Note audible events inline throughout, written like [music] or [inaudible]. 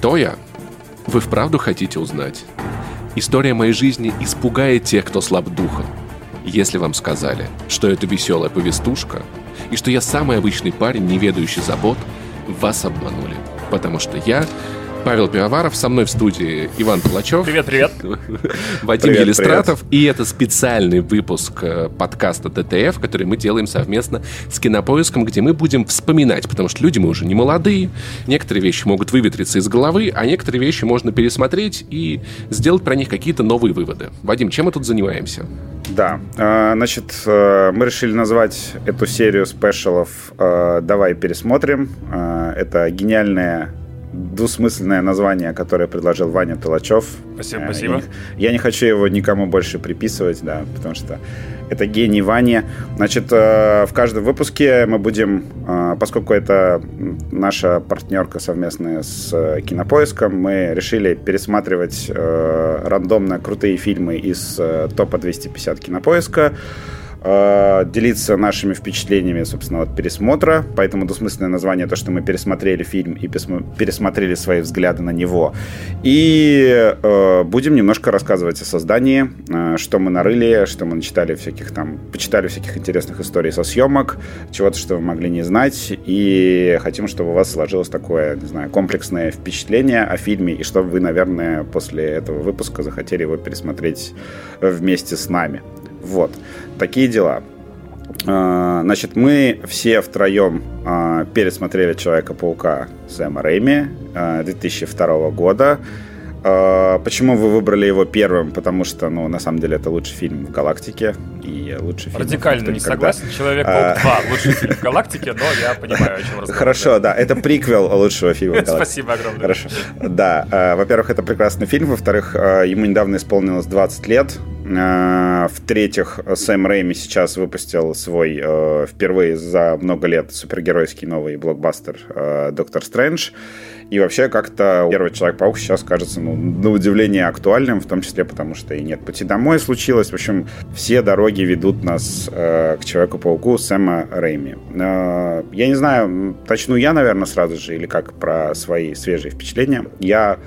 Кто я? Вы вправду хотите узнать? История моей жизни испугает тех, кто слаб духом. Если вам сказали, что это веселая повестушка, и что я самый обычный парень, не ведающий забот, вас обманули. Потому что я Павел Пивоваров, со мной в студии Иван Палачев. Привет, привет. [laughs] Вадим привет, Елистратов. Привет. И это специальный выпуск э, подкаста ТТФ, который мы делаем совместно с Кинопоиском, где мы будем вспоминать, потому что люди мы уже не молодые, некоторые вещи могут выветриться из головы, а некоторые вещи можно пересмотреть и сделать про них какие-то новые выводы. Вадим, чем мы тут занимаемся? Да, э, значит, э, мы решили назвать эту серию спешалов «Давай пересмотрим». Это гениальная двусмысленное название, которое предложил Ваня Толачев. Спасибо, спасибо. Я не, я не хочу его никому больше приписывать, да, потому что это гений Ваня. Значит, э, в каждом выпуске мы будем, э, поскольку это наша партнерка совместная с э, Кинопоиском, мы решили пересматривать рандомно крутые фильмы из топа 250 Кинопоиска. Э, делиться нашими впечатлениями, собственно, от пересмотра. Поэтому двусмысленное название то, что мы пересмотрели фильм и пересмотрели свои взгляды на него. И э, будем немножко рассказывать о создании, э, что мы нарыли, что мы начитали всяких там, почитали всяких интересных историй со съемок, чего-то, что вы могли не знать. И хотим, чтобы у вас сложилось такое, не знаю, комплексное впечатление о фильме, и чтобы вы, наверное, после этого выпуска захотели его пересмотреть вместе с нами. Вот. Такие дела. А, значит, мы все втроем а, пересмотрели Человека-паука Сэма Рэйми 2002 а, года. Почему вы выбрали его первым? Потому что, ну, на самом деле, это лучший фильм в галактике и лучший фильм. Радикально не согласен. Человек-паук 2 лучший фильм в галактике, но я понимаю, о чем разговор. Хорошо, да, это приквел лучшего фильма в галактике. Спасибо огромное. Хорошо. Да, во-первых, это прекрасный фильм. Во-вторых, ему недавно исполнилось 20 лет. Э, в-третьих, Сэм Рэйми сейчас выпустил свой э, впервые за много лет супергеройский новый блокбастер э, «Доктор Стрэндж». И вообще как-то первый Человек-паук сейчас кажется, ну, на удивление актуальным, в том числе потому, что и нет пути домой случилось. В общем, все дороги ведут нас э, к Человеку-пауку Сэма Рэйми. Э, я не знаю, начну я, наверное, сразу же, или как про свои свежие впечатления. Я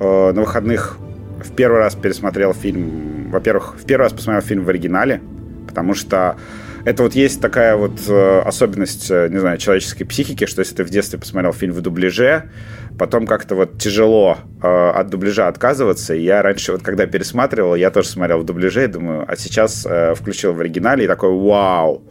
э, на выходных в первый раз пересмотрел фильм, во-первых, в первый раз посмотрел фильм в оригинале, потому что это вот есть такая вот э, особенность, э, не знаю, человеческой психики, что если ты в детстве посмотрел фильм в дубляже, потом как-то вот тяжело э, от дубляжа отказываться. И я раньше, вот когда пересматривал, я тоже смотрел в дубляже и думаю, а сейчас э, включил в оригинале и такой, вау!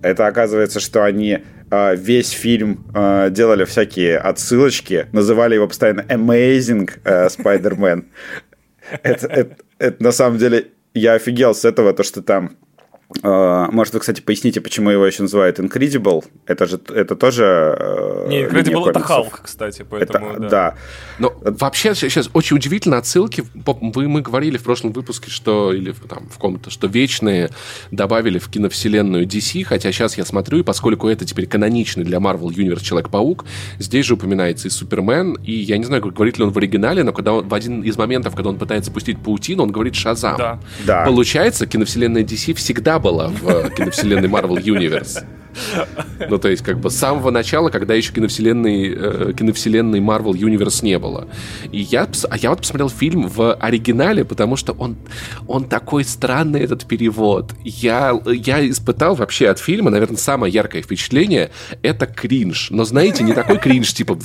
Это оказывается, что они весь фильм э, делали всякие отсылочки, называли его постоянно Amazing э, Spider-Man. [laughs] Это, это, на самом деле я офигел с этого, то, что там а, может, вы, кстати, поясните, почему его еще называют Incredible? Это же это тоже... Э, Не, Incredible это Халк, кстати, поэтому... Это, да. да. Но вообще сейчас очень удивительно отсылки. Вы, мы говорили в прошлом выпуске, что... Или там в ком-то, что Вечные добавили в киновселенную DC, хотя сейчас я смотрю, и поскольку это теперь каноничный для Marvel Universe Человек-паук, здесь же упоминается и Супермен, и я не знаю, говорит ли он в оригинале, но когда он, в один из моментов, когда он пытается пустить паутину, он говорит Шазам. Да. да. Получается, киновселенная DC всегда была в киновселенной Marvel Universe. Ну, то есть, как бы с самого начала, когда еще киновселенной, э, киновселенной Marvel Universe не было. И я, а я вот посмотрел фильм в оригинале, потому что он, он такой странный, этот перевод. Я, я испытал вообще от фильма, наверное, самое яркое впечатление — это кринж. Но, знаете, не такой кринж, типа,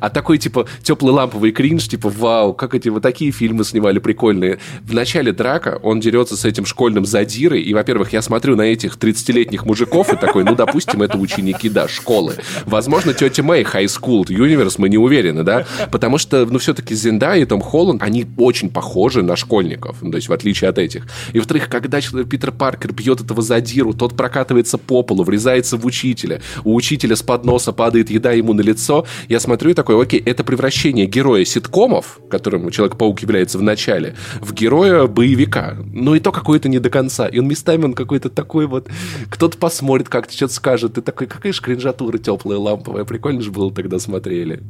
а такой, типа, теплый ламповый кринж, типа, вау, как эти вот такие фильмы снимали прикольные. В начале драка он дерется с этим школьным задирой, и, во-первых, я смотрю на этих 30-летних мужиков и такой, ну, допустим, это ученики, да, школы. Возможно, тетя Мэй, High School, Universe, мы не уверены, да, потому что, ну, все-таки Зинда и Том Холланд, они очень похожи на школьников, ну, то есть в отличие от этих. И, во-вторых, когда Питер Паркер бьет этого задиру, тот прокатывается по полу, врезается в учителя, у учителя с подноса падает еда ему на лицо, я смотрю и такой, окей, это превращение героя ситкомов, которым Человек-паук является в начале, в героя боевика. Но и то какое-то не до конца. И он местами он какой-то такой вот... Кто-то посмотрит как-то, что-то скажет. Ты такой, какая же кринжатура теплая, ламповая. Прикольно же было тогда смотрели.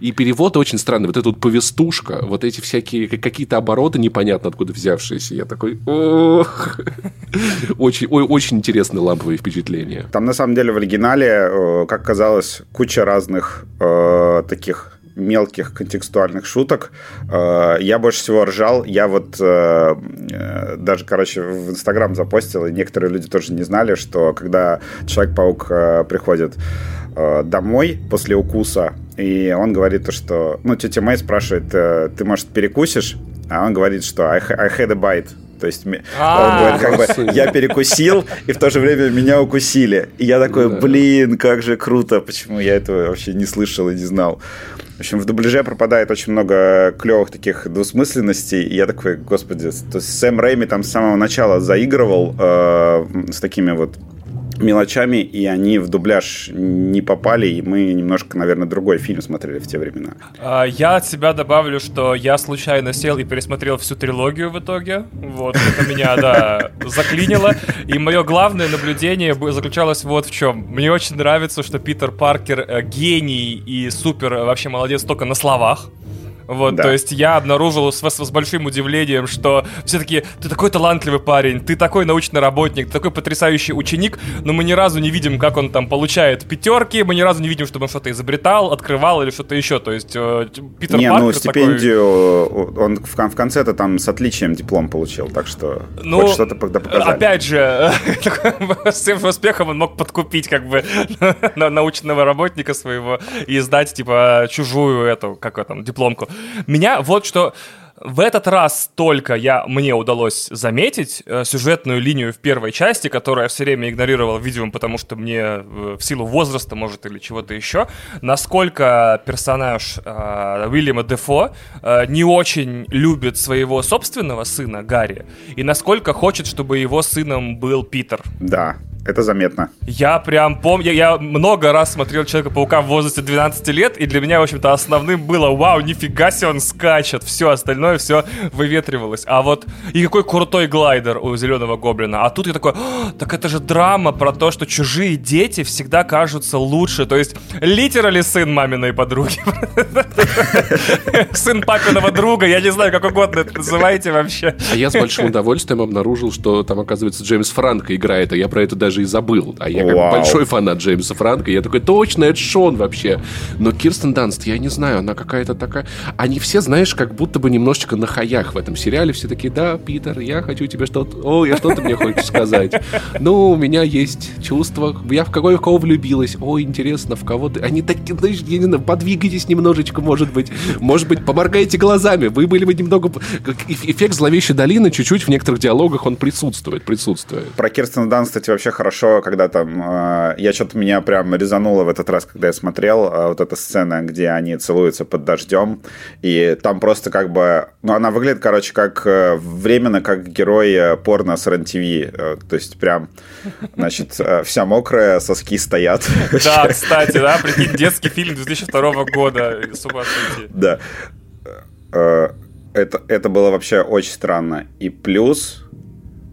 И перевод очень странный. Вот эта вот повестушка, вот эти всякие какие-то обороты непонятно откуда взявшиеся. Я такой. Очень, очень интересные ламповые впечатления. Там, на самом деле, в оригинале, э, как казалось, куча разных э, таких мелких контекстуальных шуток. Э, я больше всего ржал. Я вот э, э, даже, короче, в Инстаграм запостил, и некоторые люди тоже не знали, что когда Человек-паук приходит домой после укуса, и он говорит, что... Ну, тетя Мэй спрашивает, ты, может, перекусишь? А он говорит, что I, I had a bite. То есть а, он говорит, как бы я перекусил, и в то же время меня укусили. И я такой, блин, как же круто, почему я этого вообще не слышал и не знал. В общем, в дубляже пропадает очень много клевых таких двусмысленностей, и я такой, господи, то есть Сэм Рэйми там с самого начала заигрывал э, с такими вот мелочами, и они в дубляж не попали, и мы немножко, наверное, другой фильм смотрели в те времена. А, я от себя добавлю, что я случайно сел и пересмотрел всю трилогию в итоге. Вот, это меня, да, заклинило. И мое главное наблюдение заключалось вот в чем. Мне очень нравится, что Питер Паркер э, гений и супер вообще молодец только на словах. Вот, да. то есть я обнаружил с, с, с большим удивлением, что все таки ты такой талантливый парень, ты такой научный работник, ты такой потрясающий ученик, но мы ни разу не видим, как он там получает пятерки, мы ни разу не видим, чтобы он что-то изобретал, открывал или что-то еще. То есть э, Питер не, ну, Паркер ну стипендию такой... он в, в конце-то там с отличием диплом получил, так что ну, хоть что-то показали. Опять же, [laughs] с тем же успехом он мог подкупить как бы [laughs] научного работника своего и сдать типа чужую эту, как там, дипломку. Меня вот что в этот раз только я, мне удалось заметить э, сюжетную линию в первой части, которую я все время игнорировал, видимо, потому что мне э, в силу возраста, может, или чего-то еще, насколько персонаж э, Уильяма Дефо э, не очень любит своего собственного сына Гарри, и насколько хочет, чтобы его сыном был Питер. Да, это заметно. Я прям помню, я много раз смотрел Человека-паука в возрасте 12 лет, и для меня, в общем-то, основным было, вау, нифига себе он скачет, все остальное все выветривалось. А вот, и какой крутой глайдер у Зеленого Гоблина. А тут я такой, так это же драма про то, что чужие дети всегда кажутся лучше. То есть, литерали сын маминой подруги. Сын папиного друга, я не знаю, как угодно это называйте вообще. А я с большим удовольствием обнаружил, что там, оказывается, Джеймс Франко играет, а я про это даже и забыл. А я как большой фанат Джеймса Франка. Я такой, точно, это Шон вообще. Но Кирстен Данст, я не знаю, она какая-то такая... Они все, знаешь, как будто бы немножечко на хаях в этом сериале. Все такие, да, Питер, я хочу тебе что-то... О, я что-то мне хочешь сказать. Ну, у меня есть чувство. Я в какого, в кого влюбилась. О, интересно, в кого ты... Они такие, знаешь, я не знаю, подвигайтесь немножечко, может быть. Может быть, поморгайте глазами. Вы были бы немного... Эффект зловещей долины чуть-чуть в некоторых диалогах он присутствует, присутствует. Про Кирстен Данст, кстати, вообще хорошо, когда там... Э, я что-то меня прям резануло в этот раз, когда я смотрел э, вот эта сцена, где они целуются под дождем, и там просто как бы... Ну, она выглядит, короче, как э, временно, как герой порно с РЕН-ТВ. То есть прям, значит, вся мокрая, соски стоят. [laughs] Да, кстати, да, прикинь, детский фильм 2002 года, с ума сойти. Да. Это, это было вообще очень странно. И плюс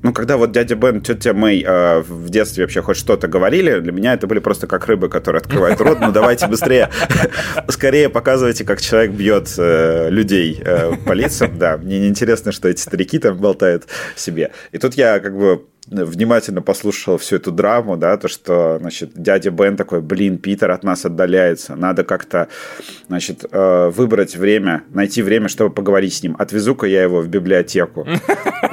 ну, когда вот дядя Бен, тетя Мэй э, в детстве вообще хоть что-то говорили, для меня это были просто как рыбы, которые открывают рот. Ну, давайте быстрее, [laughs] скорее показывайте, как человек бьет э, людей э, по лицам. Да, мне не интересно, что эти старики там болтают себе. И тут я как бы внимательно послушал всю эту драму, да, то, что, значит, дядя Бен такой, блин, Питер от нас отдаляется, надо как-то, значит, э, выбрать время, найти время, чтобы поговорить с ним. Отвезу-ка я его в библиотеку. [laughs]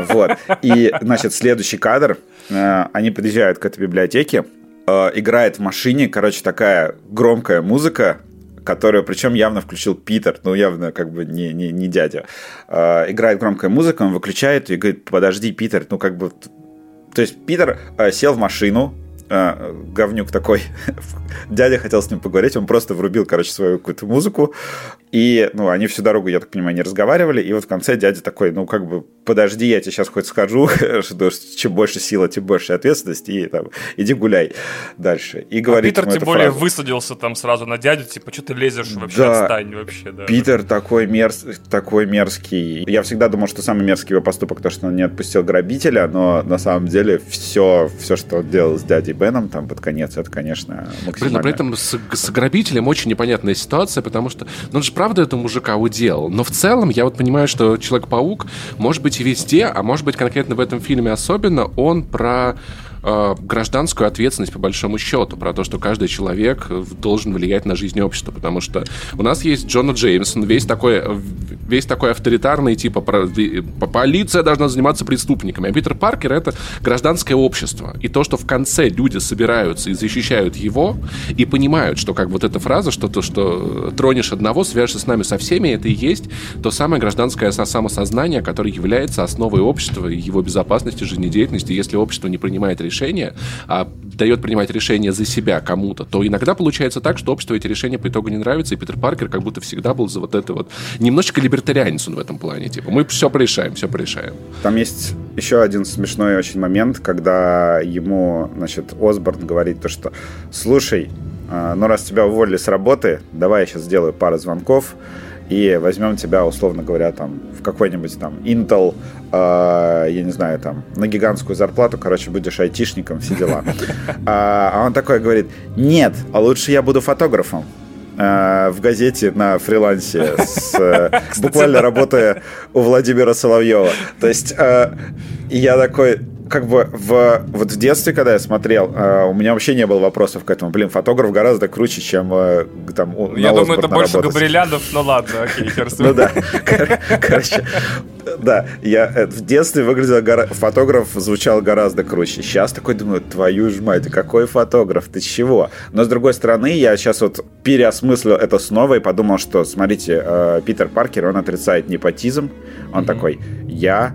Вот. И, значит, следующий кадр, э, они подъезжают к этой библиотеке, э, играет в машине, короче, такая громкая музыка, которую, причем явно включил Питер, ну, явно как бы не, не, не дядя. играет громкая музыка, он выключает и говорит, подожди, Питер, ну, как бы то есть Питер э, сел в машину, э, говнюк такой, [laughs] дядя хотел с ним поговорить, он просто врубил, короче, свою какую-то музыку, и, ну, они всю дорогу, я так понимаю, не разговаривали, и вот в конце дядя такой, ну, как бы, подожди, я тебе сейчас хоть скажу, [laughs] что чем больше сила, тем больше ответственности, и там, иди гуляй дальше. И говорит а Питер тем более фразу. высадился там сразу на дядю, типа, что ты лезешь вообще, да, отстань вообще, да. Питер такой, мерз... такой мерзкий. Я всегда думал, что самый мерзкий его поступок, то, что он не отпустил грабителя, но на самом деле все, все что он делал с дядей Беном там под конец, это, конечно, максимально... Блин, но при этом с, с грабителем очень непонятная ситуация, потому что, ну, он же правда этого мужика удел. Но в целом я вот понимаю, что Человек-паук может быть и везде, а может быть конкретно в этом фильме особенно, он про э, гражданскую ответственность по большому счету, про то, что каждый человек должен влиять на жизнь общества, потому что у нас есть Джона Джеймсон, весь такой, весь такой авторитарный, типа, полиция должна заниматься преступниками, а Питер Паркер — это гражданское общество. И то, что в конце люди собираются и защищают его, и понимают, что как вот эта фраза, что то, что тронешь одного, свяжешься с нами со всеми, это и есть то самое гражданское самосознание, которое является основой общества и его безопасности, жизнедеятельности. Если общество не принимает решения, а дает принимать решения за себя кому-то, то иногда получается так, что обществу эти решения по итогу не нравятся, и Питер Паркер как будто всегда был за вот это вот... Немножечко либертарианец он в этом плане, типа, мы все порешаем, все порешаем. Там есть еще один смешной очень момент, когда ему, значит, Осборн говорит то, что «Слушай, а, ну раз тебя уволили с работы, давай я сейчас сделаю пару звонков, и возьмем тебя, условно говоря, там, в какой-нибудь там Intel, э, я не знаю, там, на гигантскую зарплату, короче, будешь айтишником, все дела. [laughs] А, а он такой говорит, нет, а лучше я буду фотографом э, в газете на фрилансе, с, [laughs] э, буквально работая у Владимира Соловьева. То есть э, я такой, как бы в, вот в детстве, когда я смотрел, э, у меня вообще не было вопросов к этому. Блин, фотограф гораздо круче, чем э, там у, Я думаю, это больше работать. Габрилянов, ну ладно, окей, [laughs] Ну да, короче, да, я э, в детстве выглядел, фотограф звучал гораздо круче. Сейчас такой думаю, твою ж мать, какой фотограф, ты чего? Но с другой стороны, я сейчас вот переосмыслил это снова и подумал, что, смотрите, э, Питер Паркер, он отрицает непотизм, он такой, я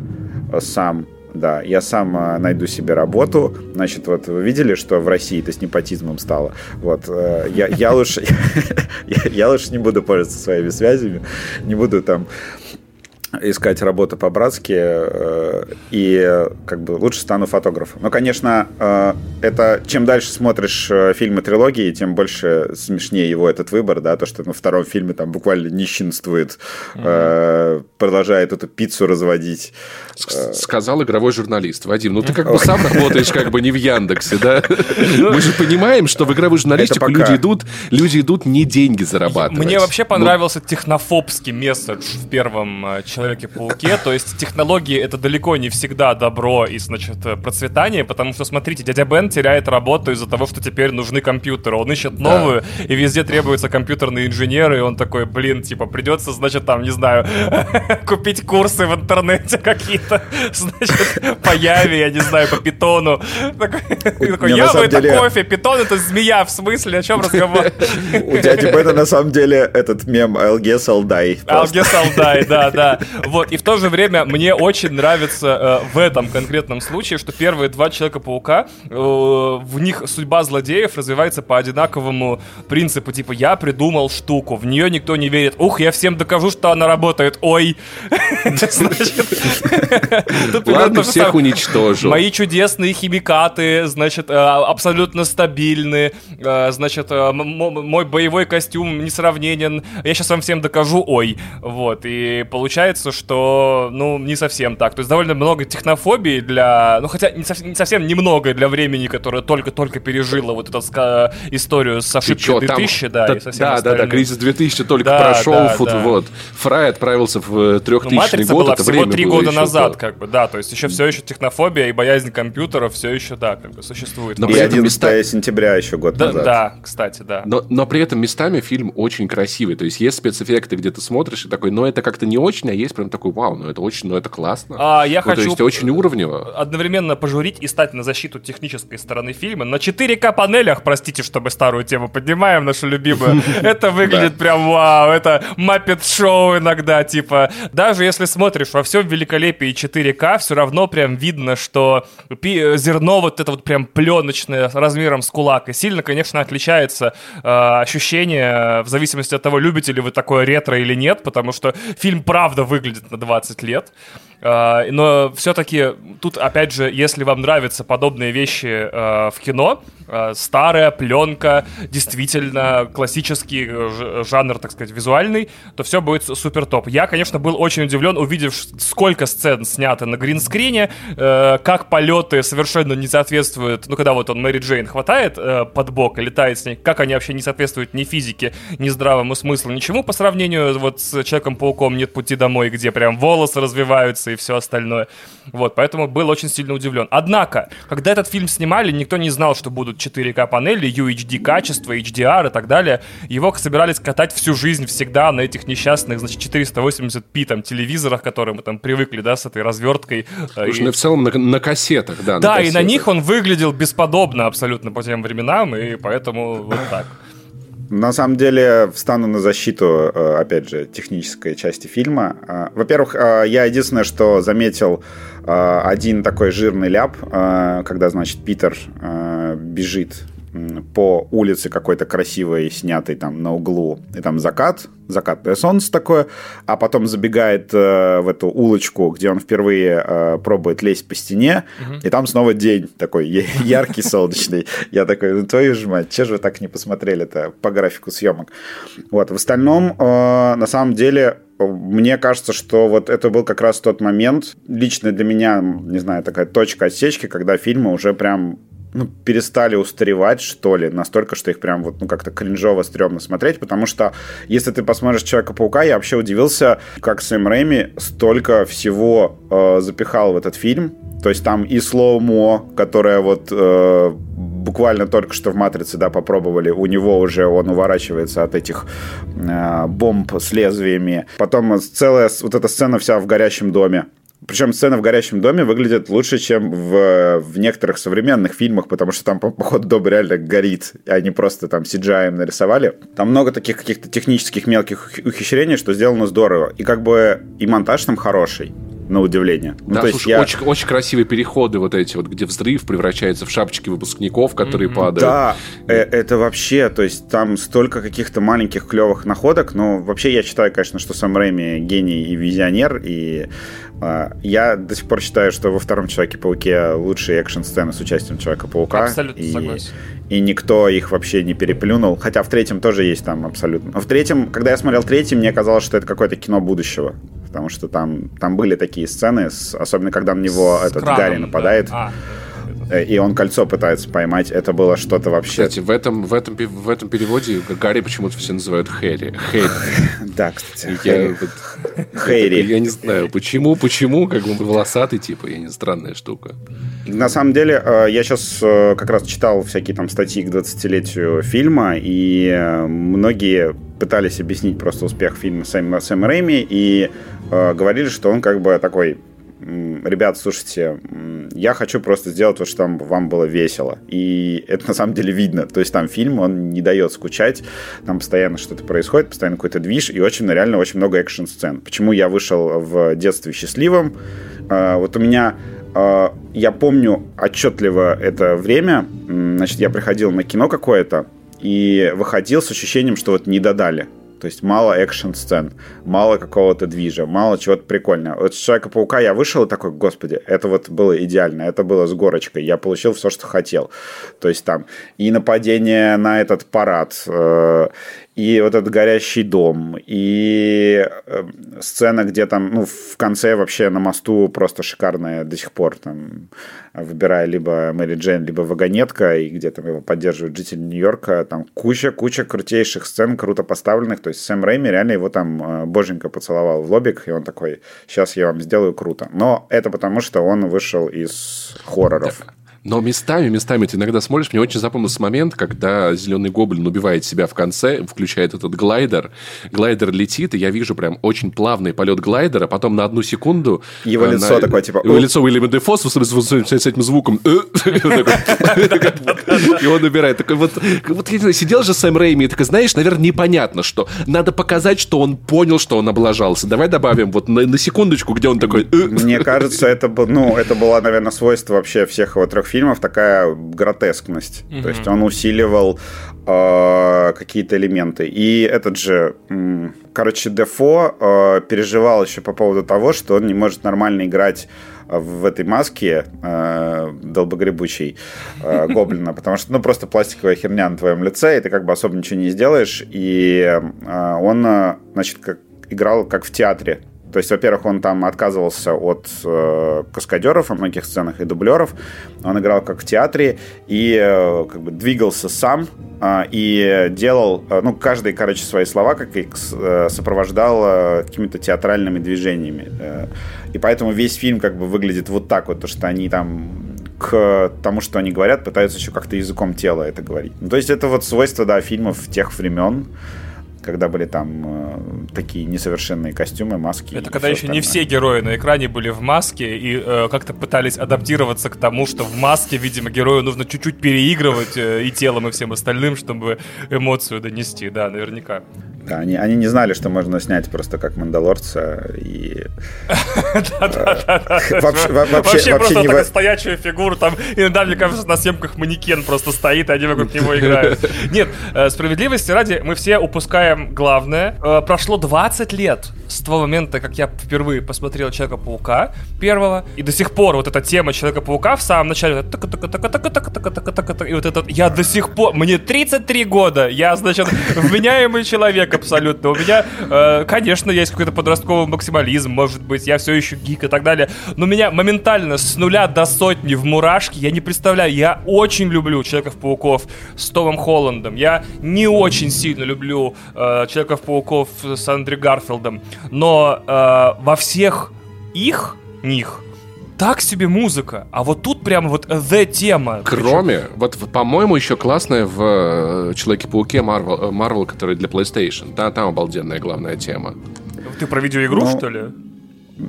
сам да, я сам э, найду себе работу. Значит, вот вы видели, что в России это с непотизмом стало. Вот, э, я, я лучше [laughs] я лучше не буду пользоваться своими связями, не буду там искать работу по-братски, э, и как бы лучше стану фотографом. Но, конечно, э, это чем дальше смотришь э, фильмы трилогии, тем больше смешнее его этот выбор, да, то, что на втором фильме там буквально нищенствует, mm-hmm. продолжает эту пиццу разводить. Сказал игровой журналист. Вадим, ну ты как бы сам работаешь как бы не в Яндексе, да? [laughs] Ну, Мы же понимаем, что в игровую журналистику люди идут, люди идут не деньги зарабатывать. Мне вообще понравился технофобский месседж в первом человеке Человеке-пауке. То есть технологии это далеко не всегда добро и, значит, процветание, потому что, смотрите, дядя Бен теряет работу из-за того, что теперь нужны компьютеры. Он ищет новую, да. и везде требуются компьютерные инженеры, и он такой, блин, типа, придется, значит, там, не знаю, [laughs] купить курсы в интернете какие-то, [laughs] значит, по Яве, я не знаю, по питону. Такой, [laughs] Ява это кофе, питон это змея, в смысле, о чем разговор? У дяди Бена на самом деле этот мем I'll guess I'll die. I'll guess I'll die, да, да. Вот, и в то же время мне очень нравится э, в этом конкретном случае, что первые два Человека-паука, э, в них судьба злодеев развивается по одинаковому принципу, типа, я придумал штуку, в нее никто не верит, ух, я всем докажу, что она работает, ой. [laughs] [laughs] Ладно, всех уничтожу. Мои чудесные химикаты, значит, э, абсолютно стабильны, э, значит, э, мой боевой костюм несравненен, я сейчас вам всем докажу, ой. Вот, и получается, кажется, что, ну, не совсем так. То есть довольно много технофобии для... Ну, хотя не, совсем, не совсем немного для времени, которое только-только пережило вот эту ска... историю с ошибкой 2000, там... да, да, и совсем Да, да, да, кризис 2000 только да, прошел, да, фут, да. вот. Фрай отправился в 3000 ну, Матрица год, была это всего три года назад, да. как бы, да, то есть еще все еще технофобия и боязнь компьютеров все еще, да, как бы существует. Но и 11 места... сентября еще год да, назад. Да, кстати, да. Но, но при этом местами фильм очень красивый, то есть есть спецэффекты, где ты смотришь и такой, но это как-то не очень, а есть прям такой, вау, ну это очень, ну это классно. А, я ну, хочу... То есть очень уровнево. Одновременно пожурить и стать на защиту технической стороны фильма. На 4К панелях, простите, чтобы старую тему поднимаем, нашу любимую. [laughs] Это выглядит прям вау, это Muppet шоу иногда, типа. Даже если смотришь во всем великолепии 4К, все равно прям видно, что зерно вот это вот прям пленочное размером с кулак. И сильно, конечно, отличается э, ощущение в зависимости от того, любите ли вы такое ретро или нет, потому что фильм правда выглядит на 20 лет. А, но все-таки тут, опять же, если вам нравятся подобные вещи э, в кино, э, старая пленка, действительно классический жанр, так сказать, визуальный, то все будет супер топ. Я, конечно, был очень удивлен, увидев, сколько сцен снято на гринскрине, э, как полеты совершенно не соответствуют, ну, когда вот он Мэри Джейн хватает под бок и летает с ней, как они вообще не соответствуют ни физике, ни здравому смыслу, ничему по сравнению вот с Человеком-пауком «Нет пути домой». где прям волосы развиваются и все остальное. Вот, поэтому был очень сильно удивлен. Однако, когда этот фильм снимали, никто не знал, что будут 4К панели, UHD качество, HDR и так далее. Его собирались катать всю жизнь всегда на этих несчастных, значит, 480p там телевизорах, которые мы там привыкли, да, с этой разверткой. Слушай, и... ну в целом на, на кассетах, да. Да, на и на них он выглядел бесподобно абсолютно по тем временам, и поэтому вот так. На самом деле, встану на защиту, э, опять же, технической части фильма. Э, во-первых, э, я единственное, что заметил один такой жирный ляп, когда, значит, Питер бежит по улице какой-то красивой, снятой там на углу, и там закат, закатное солнце такое, а потом забегает э, в эту улочку, где он впервые э, пробует лезть по стене, угу. и там снова день такой [laughs] яркий, солнечный. Я такой, ну твою же мать, че же вы так не посмотрели-то по графику съемок? Вот, в остальном, э, на самом деле, мне кажется, что вот это был как раз тот момент, лично для меня, не знаю, такая точка отсечки, когда фильмы уже прям ну, перестали устаревать, что ли, настолько, что их прям вот, ну, как-то кринжово, стрёмно смотреть, потому что если ты посмотришь Человека-паука, я вообще удивился, как Сэм Рэйми столько всего э, запихал в этот фильм, то есть там и слоумо, которое вот э, буквально только что в «Матрице», да, попробовали, у него уже он уворачивается от этих э, бомб с лезвиями. Потом целая вот эта сцена вся в горящем доме, причем сцена в горящем доме выглядит лучше, чем в, в некоторых современных фильмах, потому что там, походу, дом реально горит, а они просто там CGI нарисовали. Там много таких каких-то технических мелких ухищрений, что сделано здорово. И как бы и монтаж там хороший на удивление. Ну, да, то слушай, я... очень, очень красивые переходы вот эти вот, где взрыв превращается в шапочки выпускников, которые mm-hmm. падают. Да, э, это вообще, то есть там столько каких-то маленьких клевых находок, но вообще я считаю, конечно, что Сэм Рэйми гений и визионер, и я до сих пор считаю, что во втором Человеке-пауке лучшие экшн-сцены с участием Человека-паука. Абсолютно и... согласен и никто их вообще не переплюнул. Хотя в третьем тоже есть там абсолютно. Но в третьем, когда я смотрел третий, мне казалось, что это какое-то кино будущего потому что там, там были такие сцены, с, особенно когда на него с этот краном, Гарри нападает. Да. А. Э, и он кольцо пытается поймать. Это было что-то вообще... Кстати, в этом, в этом, в этом переводе Гарри почему-то все называют Хэри. Хэри. [laughs] Да, кстати. Я, Хэри. Я не знаю, почему, почему, как бы волосатый, типа, я не странная штука. На самом деле, э, я сейчас э, как раз читал всякие там статьи к 20-летию фильма, и многие пытались объяснить просто успех фильма Сэма, Сэма Рэйми, и э, говорили, что он как бы такой ребят, слушайте, я хочу просто сделать то, что вам было весело. И это на самом деле видно. То есть там фильм, он не дает скучать, там постоянно что-то происходит, постоянно какой-то движ, и очень, реально, очень много экшн-сцен. Почему я вышел в детстве счастливым? А, вот у меня а, я помню отчетливо это время. Значит, я приходил на кино какое-то и выходил с ощущением, что вот не додали. То есть мало экшн-сцен, мало какого-то движа, мало чего-то прикольного. Вот с Человека-паука я вышел и такой, господи, это вот было идеально, это было с горочкой, я получил все, что хотел. То есть там и нападение на этот парад, э, и вот этот горящий дом, и э, сцена, где там, ну, в конце вообще на мосту просто шикарная до сих пор, там, выбирая либо Мэри Джейн, либо вагонетка, и где там его поддерживают жители Нью-Йорка, там куча-куча крутейших сцен, круто поставленных, то есть Сэм Рэйми реально его там э, боженька поцеловал в лобик, и он такой, сейчас я вам сделаю круто. Но это потому, что он вышел из хорроров. Но местами, местами ты иногда смотришь, мне очень запомнился момент, когда зеленый гоблин убивает себя в конце, включает этот глайдер. Глайдер летит, и я вижу прям очень плавный полет глайдера, потом на одну секунду... Его лицо на... такое, типа... Его лицо Уильяма Дефо с, этим звуком. [laughs] [laughs] И он убирает. Такой вот, сидел же Сэм Рэйми, и такой, знаешь, наверное, непонятно, что надо показать, что он понял, что он облажался. Давай добавим вот на, на секундочку, где он такой... Мне кажется, это, ну, это было, наверное, свойство вообще всех его трех фильмов такая гротескность. Mm-hmm. То есть он усиливал э, какие-то элементы. И этот же, э, короче, Дефо э, переживал еще по поводу того, что он не может нормально играть в этой маске э, долбогребучей э, [laughs] гоблина, потому что, ну, просто пластиковая херня на твоем лице, и ты как бы особо ничего не сделаешь, и э, он, значит, как, играл как в театре, То есть, во-первых, он там отказывался от э, каскадеров во многих сценах и дублеров. Он играл как в театре и э, как бы двигался сам э, и делал, э, ну, каждый, короче, свои слова как их э, сопровождал э, какими-то театральными движениями. Э, и поэтому весь фильм как бы выглядит вот так вот, то, что они там к тому, что они говорят, пытаются еще как-то языком тела это говорить. Ну, то есть это вот свойство, да, фильмов тех времен когда были там э, такие несовершенные костюмы, маски. Это когда еще остальное. не все герои на экране были в маске и э, как-то пытались адаптироваться к тому, что в маске, видимо, герою нужно чуть-чуть переигрывать э, и телом, и всем остальным, чтобы эмоцию донести, да, наверняка. Да, они, они не знали, что можно снять просто как Мандалорца и... [laughs] [laughs] Вообще просто такая стоячая фигура, там иногда, мне кажется, на съемках манекен просто стоит, и они вокруг него играют. [laughs] Нет, э, справедливости ради, мы все упускаем главное. Э, прошло 20 лет с того момента, как я впервые посмотрел Человека-паука первого, и до сих пор вот эта тема Человека-паука в самом начале, и вот этот, я до сих пор, мне 33 года, я, значит, вменяемый человек абсолютно, у меня, э, конечно, есть какой-то подростковый максимализм, может быть, я все еще гик и так далее, но меня моментально с нуля до сотни в мурашки, я не представляю, я очень люблю Человеков-пауков с Томом Холландом, я не очень сильно люблю э, Человеков-пауков с Андре Гарфилдом, но э, во всех их них так себе музыка, а вот тут прямо вот the тема. Кроме, Причем... вот, по-моему, еще классная в э, Человеке-пауке Marvel, Marvel, который для PlayStation. Да, там обалденная главная тема. Ты про видеоигру, ну, что ли?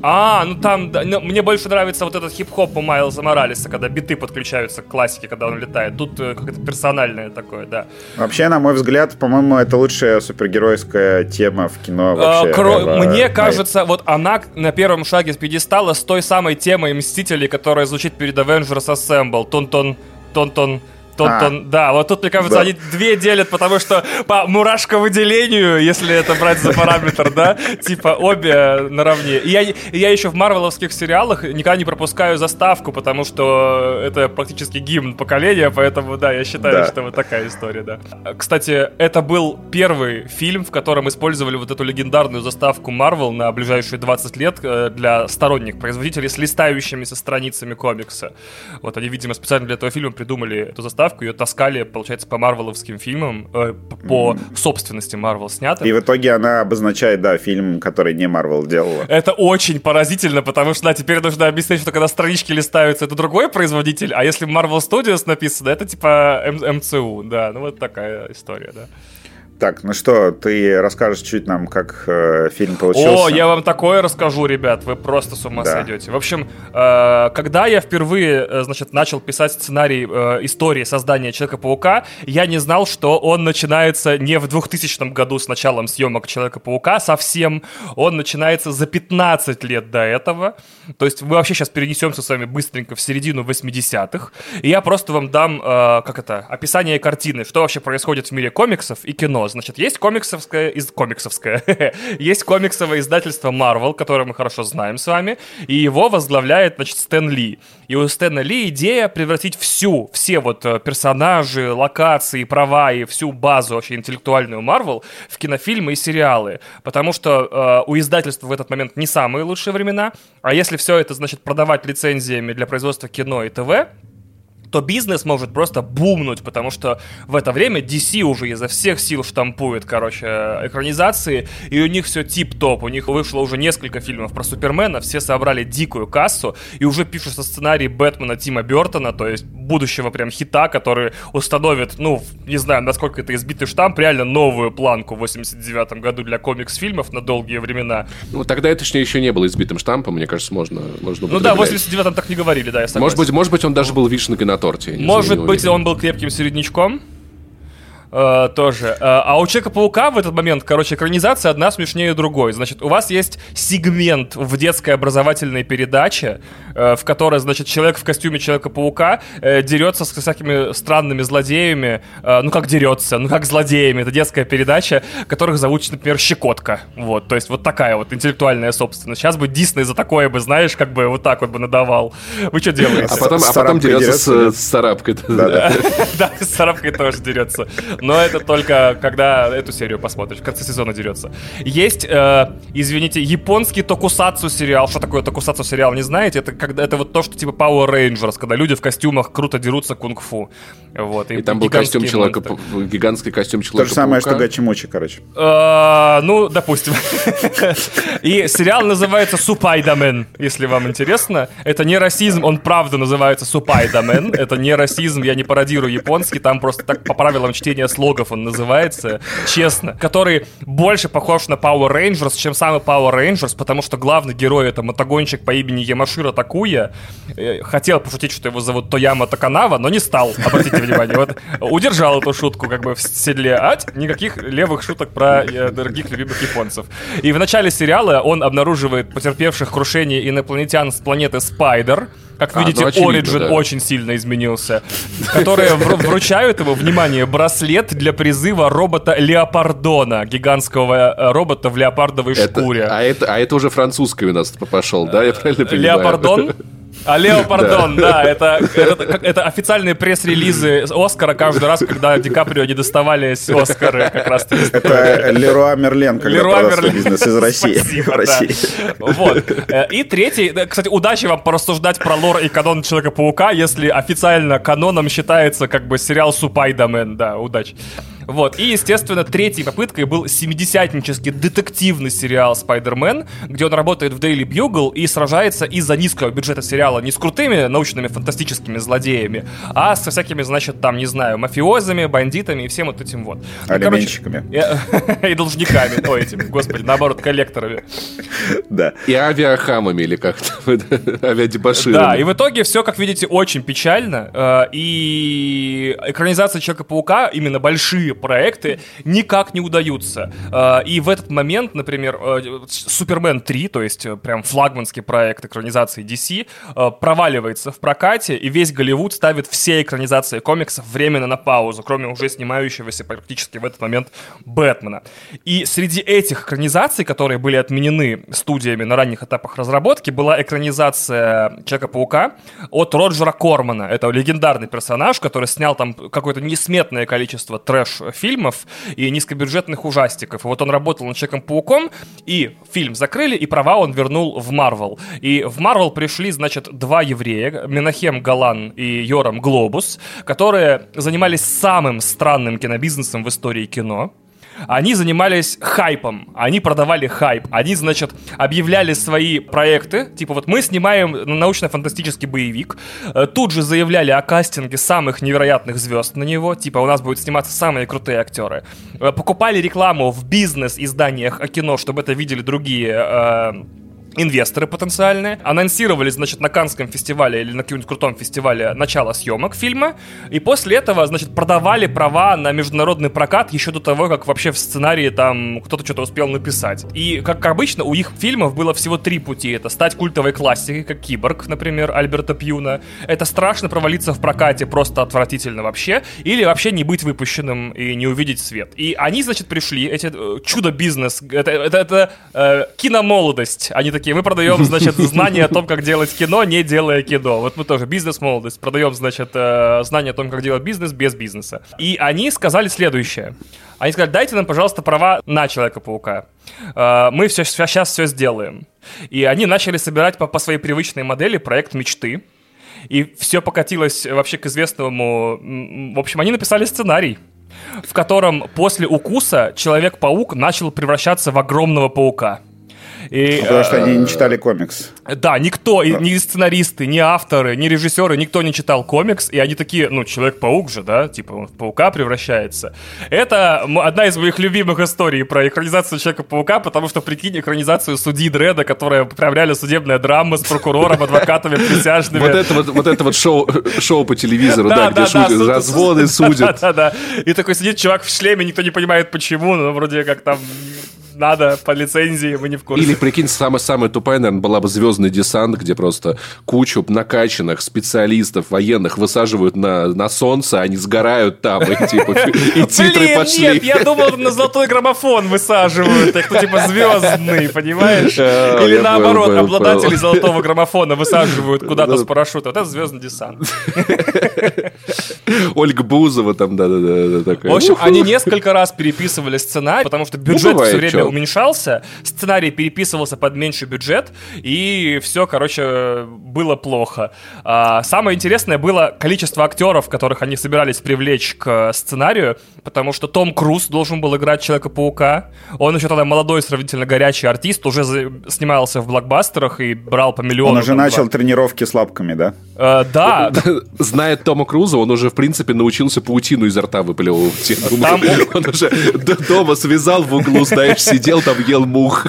А, ну там, да, ну, мне больше нравится вот этот хип-хоп у Майлза Моралеса, когда биты подключаются к классике, когда он летает. Тут э, как-то персональное такое, да. Вообще, на мой взгляд, по-моему, это лучшая супергеройская тема в кино а, вообще. А, кро- мне кажется, вот она на первом шаге с пьедестала с той самой темой Мстителей, которая звучит перед Avengers Assemble. Тон-тон, тон-тон, Тон, а. да, вот тут, мне кажется, да. они две делят, потому что по мурашковыделению, если это брать за параметр, да, типа обе наравне. И я, я еще в марвеловских сериалах никогда не пропускаю заставку, потому что это практически гимн поколения, поэтому, да, я считаю, да. что вот такая история, да. Кстати, это был первый фильм, в котором использовали вот эту легендарную заставку Marvel на ближайшие 20 лет э, для сторонних производителей с листающимися страницами комикса. Вот они, видимо, специально для этого фильма придумали эту заставку, заставку, ее таскали, получается, по марвеловским фильмам, э, по mm. собственности Марвел снято. И в итоге она обозначает, да, фильм, который не Марвел делала. Это очень поразительно, потому что, да, теперь нужно объяснить, что когда странички листаются, это другой производитель, а если Marvel Studios написано, это типа МЦУ, да, ну вот такая история, да. Так, ну что, ты расскажешь чуть нам, как э, фильм получился? О, я вам такое расскажу, ребят, вы просто с ума да. сойдете. В общем, э, когда я впервые, э, значит, начал писать сценарий э, истории создания Человека-паука, я не знал, что он начинается не в 2000 году с началом съемок Человека-паука совсем, он начинается за 15 лет до этого. То есть мы вообще сейчас перенесемся с вами быстренько в середину 80-х, и я просто вам дам, э, как это, описание картины, что вообще происходит в мире комиксов и кино Значит, есть комиксовское, из, комиксовское, [laughs] есть комиксовое издательство Marvel, которое мы хорошо знаем с вами, и его возглавляет, значит, Стэн Ли. И у Стэна Ли идея превратить всю, все вот э, персонажи, локации, права и всю базу вообще интеллектуальную Marvel в кинофильмы и сериалы. Потому что э, у издательства в этот момент не самые лучшие времена, а если все это, значит, продавать лицензиями для производства кино и ТВ, то бизнес может просто бумнуть, потому что в это время DC уже изо всех сил штампует, короче, экранизации, и у них все тип-топ. У них вышло уже несколько фильмов про Супермена, все собрали дикую кассу, и уже пишутся сценарий Бэтмена Тима Бертона, то есть будущего прям хита, который установит, ну, не знаю, насколько это избитый штамп, реально новую планку в 89 году для комикс-фильмов на долгие времена. Ну, тогда это еще не было избитым штампом, мне кажется, можно, можно Ну да, в 89-м так не говорили, да, я согласен. Может быть, может быть он даже был вишенкой на торте. Может быть, он был крепким середнячком. Uh, тоже. Uh, а у Человека-паука в этот момент, короче, экранизация одна смешнее другой. Значит, у вас есть сегмент в детской образовательной передаче, uh, в которой, значит, человек в костюме Человека-паука дерется с всякими странными злодеями. Ну, как дерется? Ну, как злодеями. Это детская передача, которых зовут, например, Щекотка. Вот, то есть вот такая вот интеллектуальная собственность. Сейчас бы Дисней за такое бы, знаешь, как бы вот так вот бы надавал. Вы что делаете? А потом, а потом дерется с, с царапкой. [laughs] [laughs] Да, с царапкой тоже дерется. Но это только когда эту серию посмотришь, в конце сезона дерется. Есть, э, извините, японский токусацу сериал. Что такое токусацу сериал, не знаете? Это, когда, это вот то, что типа Power Rangers, когда люди в костюмах круто дерутся кунг-фу. Вот, и, и там был костюм человека, гигантский костюм человека. То же самое, что Гачимучи, короче. Э, ну, допустим. И сериал называется Супайдамен, если вам интересно. Это не расизм, он правда называется Супайдамен. Это не расизм, я не пародирую японский, там просто так по правилам чтения слогов он называется, честно. Который больше похож на Power Rangers, чем самый Power Rangers, потому что главный герой это мотогонщик по имени Ямашира Такуя. Э, хотел пошутить, что его зовут Тояма Таканава, но не стал, обратите внимание. Вот удержал эту шутку как бы в седле. А никаких левых шуток про э, дорогих любимых японцев. И в начале сериала он обнаруживает потерпевших крушение инопланетян с планеты Спайдер. Как а, видите, ну, Origin да. очень сильно изменился. Которые вручают ему, внимание, браслет для призыва робота Леопардона, гигантского э, робота в леопардовой шкуре. А это, а это уже французский у нас пошел, да? Я правильно понимаю? Леопардон? А Лео Пардон, да, это, это, это официальные пресс-релизы Оскара каждый раз, когда Ди Каприо не доставались Оскары как раз Это Леруа Мерлен, когда Леруа Мерлен. бизнес из России. Спасибо, России. Да. Вот. Э, и третий, кстати, удачи вам порассуждать про лор и канон Человека-паука, если официально каноном считается как бы сериал Супайдамен, да, удачи. Вот. И, естественно, третьей попыткой был семидесятнический детективный сериал «Спайдермен», где он работает в Daily Bugle и сражается из-за низкого бюджета сериала не с крутыми научными фантастическими злодеями, а со всякими, значит, там, не знаю, мафиозами, бандитами и всем вот этим вот. Ну, Алименщиками. [laughs] И должниками, то этими, господи, наоборот, коллекторами. Да. И авиахамами или как-то, [laughs] авиадебаширами. Да, и в итоге все, как видите, очень печально. Э, и экранизация Человека-паука, именно большие проекты никак не удаются. А, и в этот момент, например, э, Супермен 3, то есть э, прям флагманский проект экранизации DC, э, проваливается в прокате, и весь Голливуд ставит все экранизации комиксов временно на паузу, кроме уже снимающегося практически в этот момент Бэтмена. И среди этих экранизаций, которые были отменены студиями на ранних этапах разработки, была экранизация Человека-паука от Роджера Кормана. Это легендарный персонаж, который снял там какое-то несметное количество трэш фильмов и низкобюджетных ужастиков. Вот он работал над Человеком-пауком, и фильм закрыли, и права он вернул в Марвел. И в Марвел пришли, значит, два еврея, Менахем Галан и Йорам Глобус, которые занимались самым странным кинобизнесом в истории кино. Они занимались хайпом, они продавали хайп. Они, значит, объявляли свои проекты, типа вот мы снимаем научно-фантастический боевик, э, тут же заявляли о кастинге самых невероятных звезд на него, типа у нас будут сниматься самые крутые актеры. Э, покупали рекламу в бизнес-изданиях о кино, чтобы это видели другие э, инвесторы потенциальные, анонсировали, значит, на Канском фестивале или на каком-нибудь крутом фестивале начало съемок фильма, и после этого, значит, продавали права на международный прокат еще до того, как вообще в сценарии там кто-то что-то успел написать. И, как обычно, у их фильмов было всего три пути. Это стать культовой классикой, как «Киборг», например, Альберта Пьюна. Это страшно провалиться в прокате, просто отвратительно вообще. Или вообще не быть выпущенным и не увидеть свет. И они, значит, пришли, эти э, чудо-бизнес, это, это, это э, киномолодость. Они такие такие, мы продаем, значит, [laughs] знания о том, как делать кино, не делая кино. Вот мы тоже бизнес-молодость, продаем, значит, э, знания о том, как делать бизнес без бизнеса. И они сказали следующее. Они сказали, дайте нам, пожалуйста, права на Человека-паука. Э, мы все, сейчас все сделаем. И они начали собирать по, по своей привычной модели проект мечты. И все покатилось вообще к известному... В общем, они написали сценарий в котором после укуса Человек-паук начал превращаться в огромного паука. И, Потому что они не э, читали комикс. Да, никто, да. ни сценаристы, ни авторы, ни режиссеры, никто не читал комикс, и они такие, ну, Человек-паук же, да, типа он в паука превращается. Это одна из моих любимых историй про экранизацию Человека-паука, потому что, прикинь, экранизацию судьи Дреда, которая реально судебная драма с прокурором, адвокатами, присяжными. Вот это вот, вот это вот шоу, шоу по телевизору, да, где шутят, разводы [laughs] судят. Да, да, И такой сидит чувак в шлеме, никто не понимает почему, но вроде как там надо по лицензии, мы не в курсе. Или, прикинь, самая-самая тупая, наверное, была бы «Звездный десант», где просто кучу накачанных специалистов военных высаживают на, на солнце, они сгорают там, и, типа, [laughs] и титры пошли. нет, я думал, на золотой граммофон высаживают, так, ну, типа, звездный, [laughs] понимаешь? Или наоборот, обладатели золотого граммофона высаживают [laughs] куда-то с парашюта. Вот это «Звездный десант». Ольга Бузова там, да-да-да. В общем, они несколько раз переписывали сценарий, потому что бюджет ну, все время уменьшался, сценарий переписывался под меньший бюджет, и все, короче, было плохо. А, самое интересное было количество актеров, которых они собирались привлечь к сценарию, потому что Том Круз должен был играть Человека-паука. Он еще тогда молодой, сравнительно горячий артист, уже снимался в блокбастерах и брал по миллиону. Он уже начал два. тренировки с лапками, да? Э, да. [laughs] Зная Тома Круза, он уже, в принципе, научился паутину изо рта выплевывать. Там... [laughs] Он уже дома связал в углу, знаешь, сидел там, ел мух.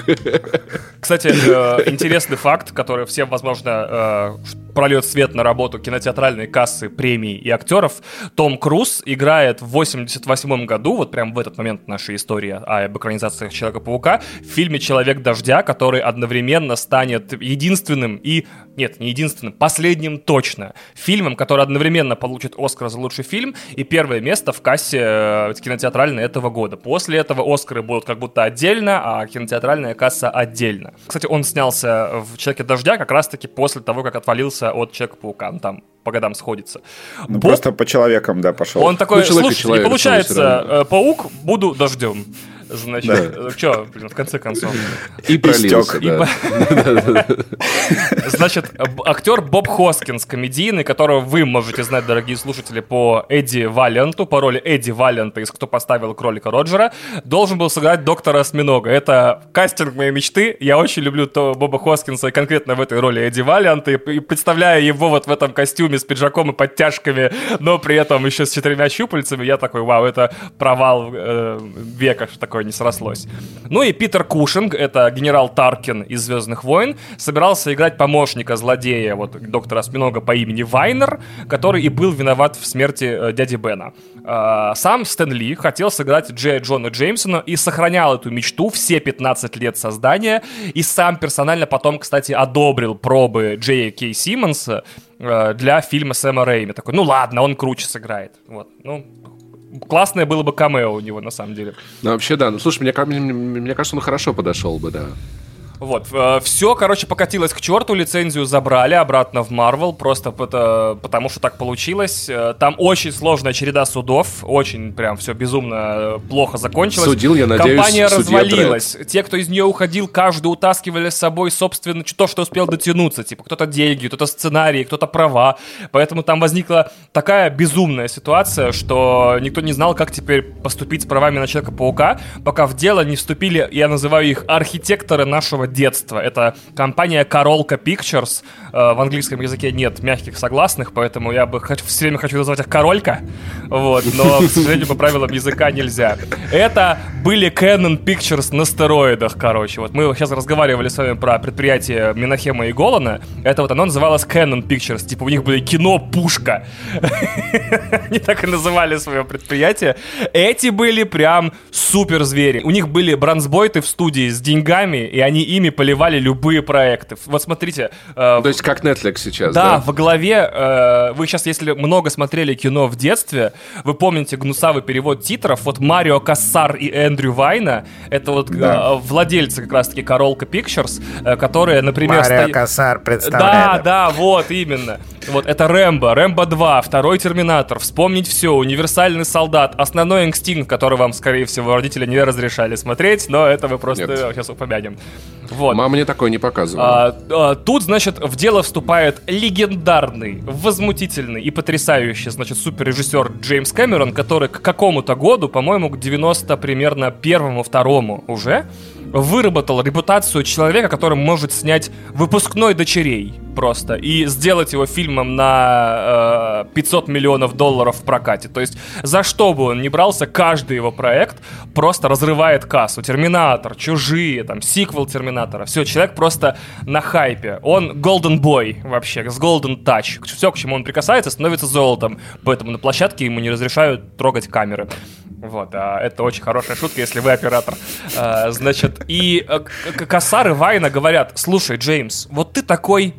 Кстати, э, интересный факт, который всем, возможно, э, прольет свет на работу кинотеатральной кассы, премий и актеров. Том Круз играет в 88 году, вот прям в этот момент нашей истории об экранизациях Человека-паука, в фильме «Человек дождя», который одновременно станет единственным и нет, не единственным, последним точно фильмом, который одновременно получит Оскар за лучший фильм и первое место в кассе э, кинотеатральной этого года. После этого Оскары будут как будто отдельно, а кинотеатральная касса отдельно. Кстати, он снялся в «Человеке дождя» как раз-таки после того, как отвалился от Человека-паука. Ну, там по годам сходится. Ну, Боб... просто по человекам, да, пошел. Он такой, ну, слушай, получается, э, паук, буду дождем. Значит, да. Э, что, блин, в конце концов. И пролился, да. [laughs] Значит, актер Боб Хоскинс, комедийный, которого вы можете знать, дорогие слушатели, по Эдди Валенту, по роли Эдди Валента из «Кто поставил кролика Роджера», должен был сыграть доктора Осьминога. Это кастинг моей мечты. Я очень люблю то Боба Хоскинса конкретно в этой роли Эдди Валента. И представляя его вот в этом костюме с пиджаком и подтяжками, но при этом еще с четырьмя щупальцами, я такой, вау, это провал э, века, такой такое не срослось. Ну и Питер Кушинг, это генерал Таркин из «Звездных войн», собирался играть помощника злодея, вот доктора Осьминога по имени Вайнер, который и был виноват в смерти э, дяди Бена. Э, сам Стэн Ли хотел сыграть Джея Джона Джеймсона и сохранял эту мечту все 15 лет создания, и сам персонально потом, кстати, одобрил пробы Джея Кей Симмонса э, для фильма Сэма Рэйми. Такой, ну ладно, он круче сыграет. Вот, ну, классное было бы камео у него, на самом деле. Ну, вообще, да. Ну, слушай, мне, мне, мне кажется, он хорошо подошел бы, да. Вот, э, все, короче, покатилось к черту, лицензию забрали обратно в Marvel, просто потому что так получилось. Э, там очень сложная череда судов, очень прям все безумно э, плохо закончилось. Судил, я надеюсь, Компания развалилась. Дред. Те, кто из нее уходил, каждый утаскивали с собой, собственно, то, что успел дотянуться. Типа, кто-то деньги, кто-то сценарий, кто-то права. Поэтому там возникла такая безумная ситуация, что никто не знал, как теперь поступить с правами на Человека-паука, пока в дело не вступили, я называю их архитекторы нашего детства. Это компания Королка Pictures. Э, в английском языке нет мягких согласных, поэтому я бы все время хочу назвать их Королька. Вот, но, к сожалению, по правилам языка нельзя. Это были Canon Pictures на стероидах, короче. Вот мы сейчас разговаривали с вами про предприятие Минахема и Голана. Это вот оно называлось Canon Pictures. Типа у них были кино-пушка. [laughs] Они так и называли свое предприятие. Эти были прям супер звери. У них были бронзбойты в студии с деньгами, и они ими поливали любые проекты. Вот смотрите. Э, То есть как Netflix сейчас, да? Да, во главе, э, вы сейчас, если много смотрели кино в детстве, вы помните гнусавый перевод титров, вот Марио Кассар и Эндрю Вайна, это вот да. э, владельцы как раз-таки Королка Pictures, э, которые, например... Марио сто... Кассар представляет. Да, да, вот, именно. Вот, это Рэмбо, Рэмбо 2, второй Терминатор, Вспомнить все, Универсальный Солдат, Основной Инстинкт, который вам, скорее всего, родители не разрешали смотреть, но это мы просто Нет. сейчас упомянем. Вот. Мама мне такое не показывала. А, а, тут, значит, в дело вступает легендарный, возмутительный и потрясающий, значит, суперрежиссер Джеймс Кэмерон, который к какому-то году, по-моему, к 90 примерно первому, второму уже, выработал репутацию человека, который может снять выпускной дочерей просто и сделать его фильмом на э, 500 миллионов долларов в прокате. То есть за что бы он ни брался, каждый его проект просто разрывает кассу. Терминатор, Чужие, там, сиквел Терминатора. Все, человек просто на хайпе. Он Golden Boy вообще, с Golden Touch. Все, к чему он прикасается, становится золотом. Поэтому на площадке ему не разрешают трогать камеры. Вот, а это очень хорошая шутка, если вы оператор. А, значит, И э, Кассар Вайна говорят, слушай, Джеймс, вот ты такой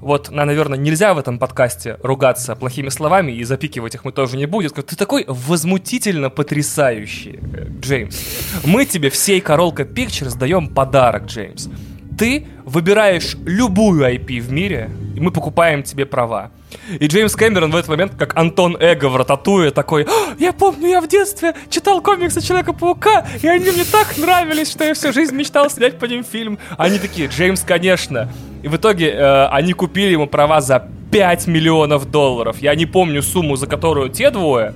вот, наверное, нельзя в этом подкасте ругаться плохими словами и запикивать их мы тоже не будем. Ты такой возмутительно потрясающий, э, Джеймс. Мы тебе всей Королка Pictures даем подарок, Джеймс. Ты выбираешь любую IP в мире, и мы покупаем тебе права. И Джеймс Кэмерон в этот момент, как Антон Эго в Рататуе, такой, я помню, я в детстве читал комиксы Человека-паука, и они мне так нравились, что я всю жизнь мечтал снять по ним фильм. Они такие, Джеймс, конечно. И в итоге э, они купили ему права за 5 миллионов долларов. Я не помню сумму, за которую те двое,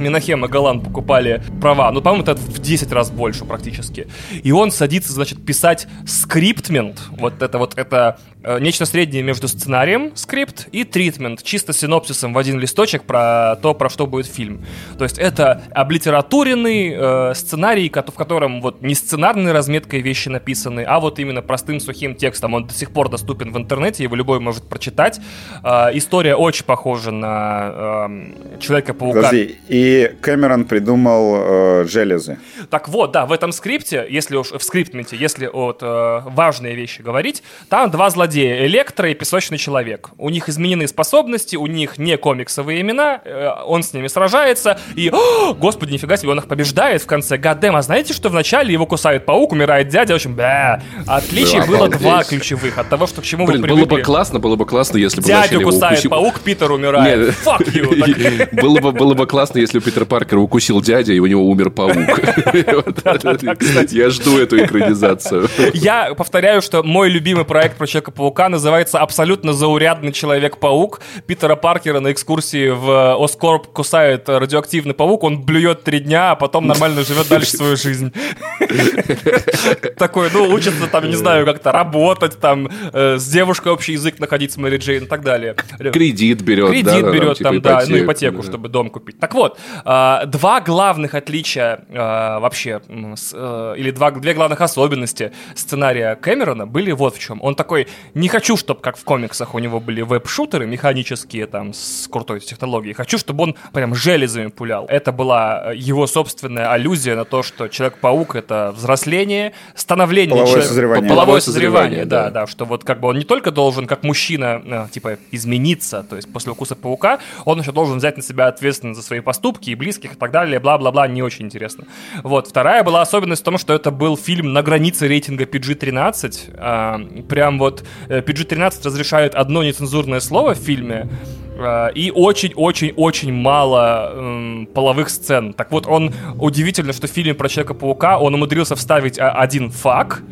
Минахем и Голланд покупали права, ну, по-моему, это в 10 раз больше практически. И он садится, значит, писать скриптмент, вот это вот, это нечто среднее между сценарием, скрипт, и тритмент, чисто синопсисом в один листочек про то, про что будет фильм. То есть это облитературенный э, сценарий, в котором вот не сценарной разметкой вещи написаны, а вот именно простым сухим текстом. Он до сих пор доступен в интернете, его любой может прочитать. Э, история очень похожа на э, Человека-паука. Подожди, и Кэмерон придумал э, железы. Так вот, да, в этом скрипте, если уж в скриптменте, если вот э, важные вещи говорить, там два злодея злодеи Электро и Песочный Человек. У них изменены способности, у них не комиксовые имена, э, он с ними сражается, и, о, господи, нифига себе, он их побеждает в конце. Гаддем, а знаете, что вначале его кусает паук, умирает дядя, в общем, бля. Отличий да, было два ключевых от того, что к чему Блин, вы привыкли. было бы классно, было бы классно, если бы Дядю кусает укусил... паук, Питер умирает. You. [laughs] Было бы, было бы классно, если бы Питер Паркер укусил дядя, и у него умер паук. [laughs] [laughs] Я жду эту экранизацию. Я повторяю, что мой любимый проект про человека Человека-паука называется абсолютно заурядный Человек-паук. Питера Паркера на экскурсии в Оскорб кусает радиоактивный паук, он блюет три дня, а потом нормально живет дальше свою жизнь. [laughs] Такой, ну, учится там, не знаю, как-то работать, там, э, с девушкой общий язык находить с Мэри Джейн и так далее. Кредит берет, Кредит берет типа там, да, ну, ипотеку, чтобы дом купить. Так вот, а, два главных отличия а, вообще, э, или два, две главных особенности сценария Кэмерона были вот в чем. Он такой, не хочу, чтобы как в комиксах у него были веб-шутеры механические там с крутой технологией. Хочу, чтобы он прям железами пулял. Это была э, его собственная аллюзия на то, что Человек-паук — это взросление, становление... Половое человека, созревание. Половое созревание, да, да, да, что вот как бы он не только должен как мужчина, э, типа, измениться, то есть после укуса паука, он еще должен взять на себя ответственность за свои поступки и близких и так далее, бла-бла-бла, не очень интересно. Вот. Вторая была особенность в том, что это был фильм на границе рейтинга PG-13, а, прям вот PG-13 э, разрешает одно нецензурное слово в фильме, э, и очень-очень-очень мало эм, половых сцен. Так вот, он удивительно, что в фильме про Человека-паука он умудрился вставить а, один факт,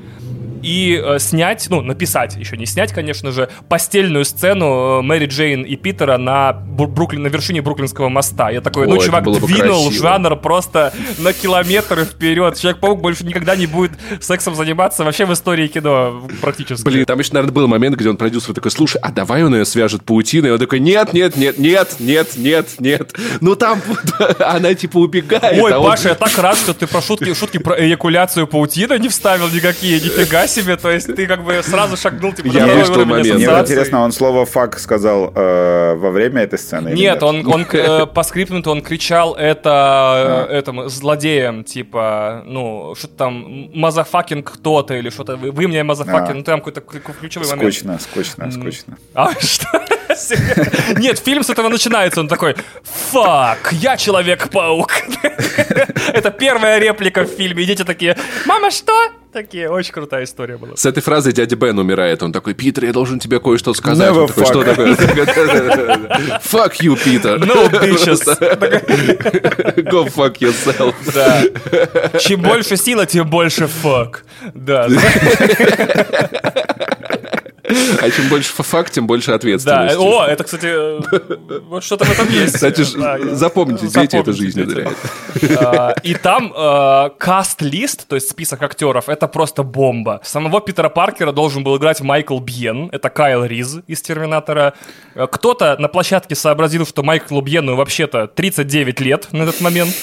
и э, снять, ну, написать, еще не снять, конечно же, постельную сцену э, Мэри Джейн и Питера на, Бруклин, на вершине Бруклинского моста. Я такой, ну, О, ну, чувак двинул жанр просто на километры вперед. Человек-паук больше никогда не будет сексом заниматься вообще в истории кино практически. Блин, там еще, наверное, был момент, где он продюсер такой, слушай, а давай он ее свяжет паутиной. И он такой, нет, нет, нет, нет, нет, нет, нет. Ну там [laughs] она типа убегает. Ой, а Паша, он... я так рад, что ты про шутки, шутки про эякуляцию паутины не вставил никакие, нифига себе, то есть ты как бы сразу шагнул, типа, я на второй момент. Мне интересно, он слово «fuck» сказал э, во время этой сцены? Нет, он, он э, по скрипту он кричал это э, этому злодеям, типа, ну, что-то там, motherfucking кто-то или что-то, вы, вы мне motherfucking, а. ну, там какой-то ключевой момент. Скучно, скучно, скучно. А [laughs] что? Нет, фильм с этого начинается, он такой, фак, я Человек-паук. [laughs] Это первая реплика в фильме, и дети такие, мама, что? Такие, очень крутая история была. С этой фразой дядя Бен умирает. Он такой, Питер, я должен тебе кое-что сказать. Never он такой, что такое? [laughs] Fuck you, Питер. No bitches. [laughs] Go fuck yourself. Да. Чем больше сила, тем больше fuck. Да. А чем больше факт, тем больше ответственности. Да, о, это, кстати, э, что-то в этом есть. Кстати, запомните, дети это жизнь ударяет. А, и там э, каст-лист, то есть список актеров, это просто бомба. Самого Питера Паркера должен был играть Майкл Бьен, это Кайл Риз из «Терминатора». Э, кто-то на площадке сообразил, что Майклу Бьену вообще-то 39 лет на этот момент.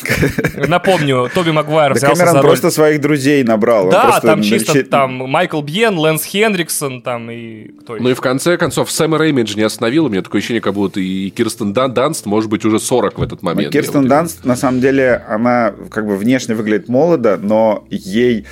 Напомню, Тоби Магуайр взялся за роль... просто своих друзей набрал. Да, там чисто там Майкл Бьен, Лэнс Хендриксон, там и кто Ну и в конце концов, Сэм Рейми ж не остановил. У меня такое ощущение, как будто и Кирстен Дан Данст может быть уже 40 в этот момент. Кирстен Данст, на самом деле, она как бы внешне выглядит молодо, но ей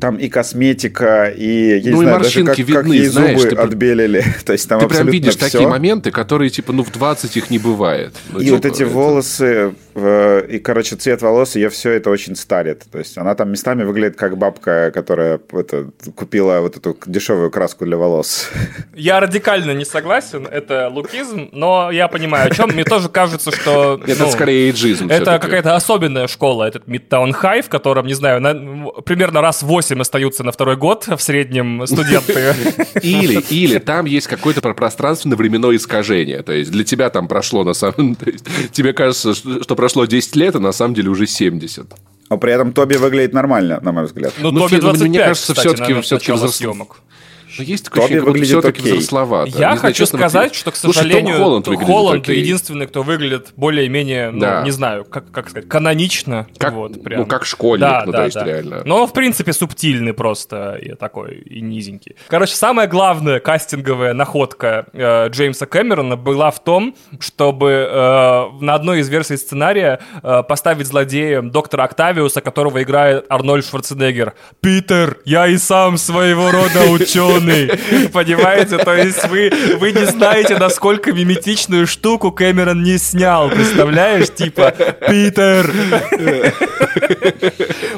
там и косметика, и, я ну, не знаю, и даже как, видны, как ей знаешь, зубы ты, отбелили. [laughs] То есть там ты прям видишь все. такие моменты, которые, типа, ну, в 20 их не бывает. Ну, и типа, вот эти это... волосы, и, короче, цвет волос, ее все это очень старит. То есть она там местами выглядит как бабка, которая это, купила вот эту дешевую краску для волос. [laughs] Я радикально не согласен, это лукизм, но я понимаю, о чем. Мне тоже кажется, что... Это ну, скорее эйджизм. Это какая-то особенная школа, этот Midtown High, в котором, не знаю, на, примерно раз 8 остаются на второй год в среднем студенты. [laughs] Или, или там есть какое-то пространственно-временное искажение. То есть для тебя там прошло на самом... Тебе кажется, что прошло 10 лет, а на самом деле уже 70. Но при этом Тоби выглядит нормально, на мой взгляд. Ну, ну Тоби 25, мне кажется, все-таки, все-таки взрос... съемок. Но есть такое Тоби ощущение, выглядит все-таки окей. взрословато. Я хочу честно, сказать, что, к сожалению, Слушай, Холланд, Холланд единственный, кто выглядит более-менее, ну, да. не знаю, как, как сказать, канонично. Как, вот, прям. Ну, как школьник, да, ну, да, то есть да. реально. Но, в принципе, субтильный просто и такой, и низенький. Короче, самая главная кастинговая находка э, Джеймса Кэмерона была в том, чтобы э, на одной из версий сценария э, поставить злодеем доктора Октавиуса, которого играет Арнольд Шварценеггер. «Питер, я и сам своего рода ученый!» Умный. [laughs] Понимаете? То есть вы, вы не знаете, насколько миметичную штуку Кэмерон не снял. Представляешь? Типа, Питер. [laughs]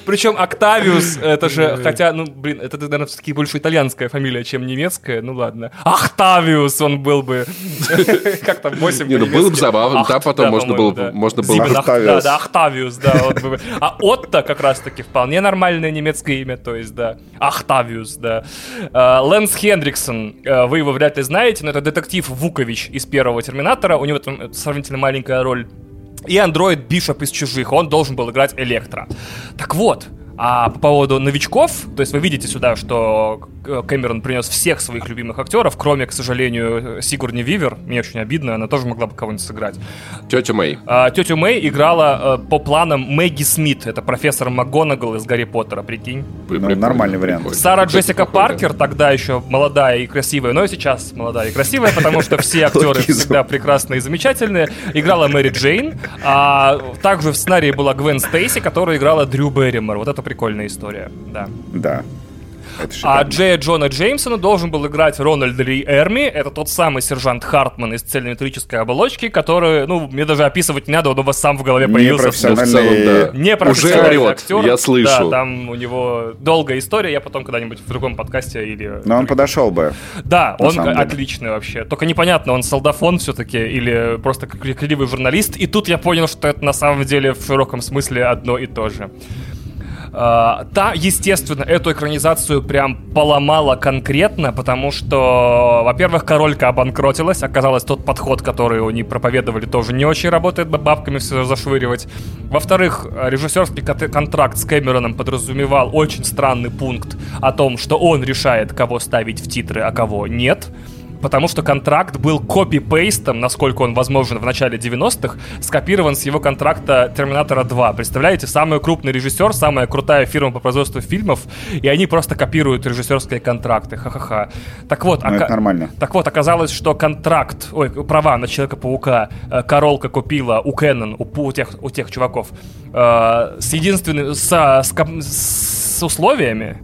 Причем Октавиус, это же, хотя, ну, блин, это, наверное, все-таки больше итальянская фамилия, чем немецкая. Ну ладно. Ахтавиус он был бы. [laughs] Как там, 8 Не, ну было бы забавно, да, потом можно было можно было Да, да, Ахтавиус, да. А Отто как раз-таки вполне нормальное немецкое имя, то есть, да. Ахтавиус, да. Лэнс Хендриксон, э, вы его вряд ли знаете, но это детектив Вукович из первого Терминатора, у него там сравнительно маленькая роль. И андроид Бишоп из «Чужих», он должен был играть Электро. Так вот, а по поводу новичков, то есть вы видите сюда, что Кэмерон принес всех своих любимых актеров, кроме, к сожалению, Сигурни Вивер. Мне очень обидно, она тоже могла бы кого-нибудь сыграть. Тетя Мэй. А, тетю Мэй играла э, по планам Мэгги Смит. Это профессор МакГонагал из Гарри Поттера, прикинь. Ну, нормальный вариант. Сара Джессика Паркер, тогда еще молодая и красивая, но и сейчас молодая и красивая, потому что все [laughs] актеры всегда прекрасные и замечательные. Играла Мэри Джейн, а также в сценарии была Гвен Стейси, которая играла Дрю Берримор. Вот это прикольная история, да. Да. А Джея Джона Джеймсона должен был играть Рональд Ли Эрми. Это тот самый сержант Хартман из цельнометрической оболочки, который, ну, мне даже описывать не надо, он у вас сам в голове появился. Непрофессиональный, да. Непрофессиональный Уже актер. я слышу. Да, там у него долгая история, я потом когда-нибудь в другом подкасте или... Но он подошел бы. Да, он отличный вообще. Только непонятно, он солдафон все-таки или просто крикливый журналист. И тут я понял, что это на самом деле в широком смысле одно и то же. Uh, та, естественно, эту экранизацию прям поломала конкретно, потому что, во-первых, королька обанкротилась, оказалось, тот подход, который они проповедовали, тоже не очень работает, бабками все зашвыривать. Во-вторых, режиссерский контракт с Кэмероном подразумевал очень странный пункт о том, что он решает, кого ставить в титры, а кого нет потому что контракт был копи-пейстом, насколько он возможен в начале 90-х, скопирован с его контракта Терминатора 2. Представляете, самый крупный режиссер, самая крутая фирма по производству фильмов, и они просто копируют режиссерские контракты. Ха-ха-ха. Так вот, ну, ока... нормально. Так вот, оказалось, что контракт, ой, права на Человека-паука э, Королка купила у Кэнон, у, у, тех, у тех чуваков, э, с единственным, с, с, с условиями,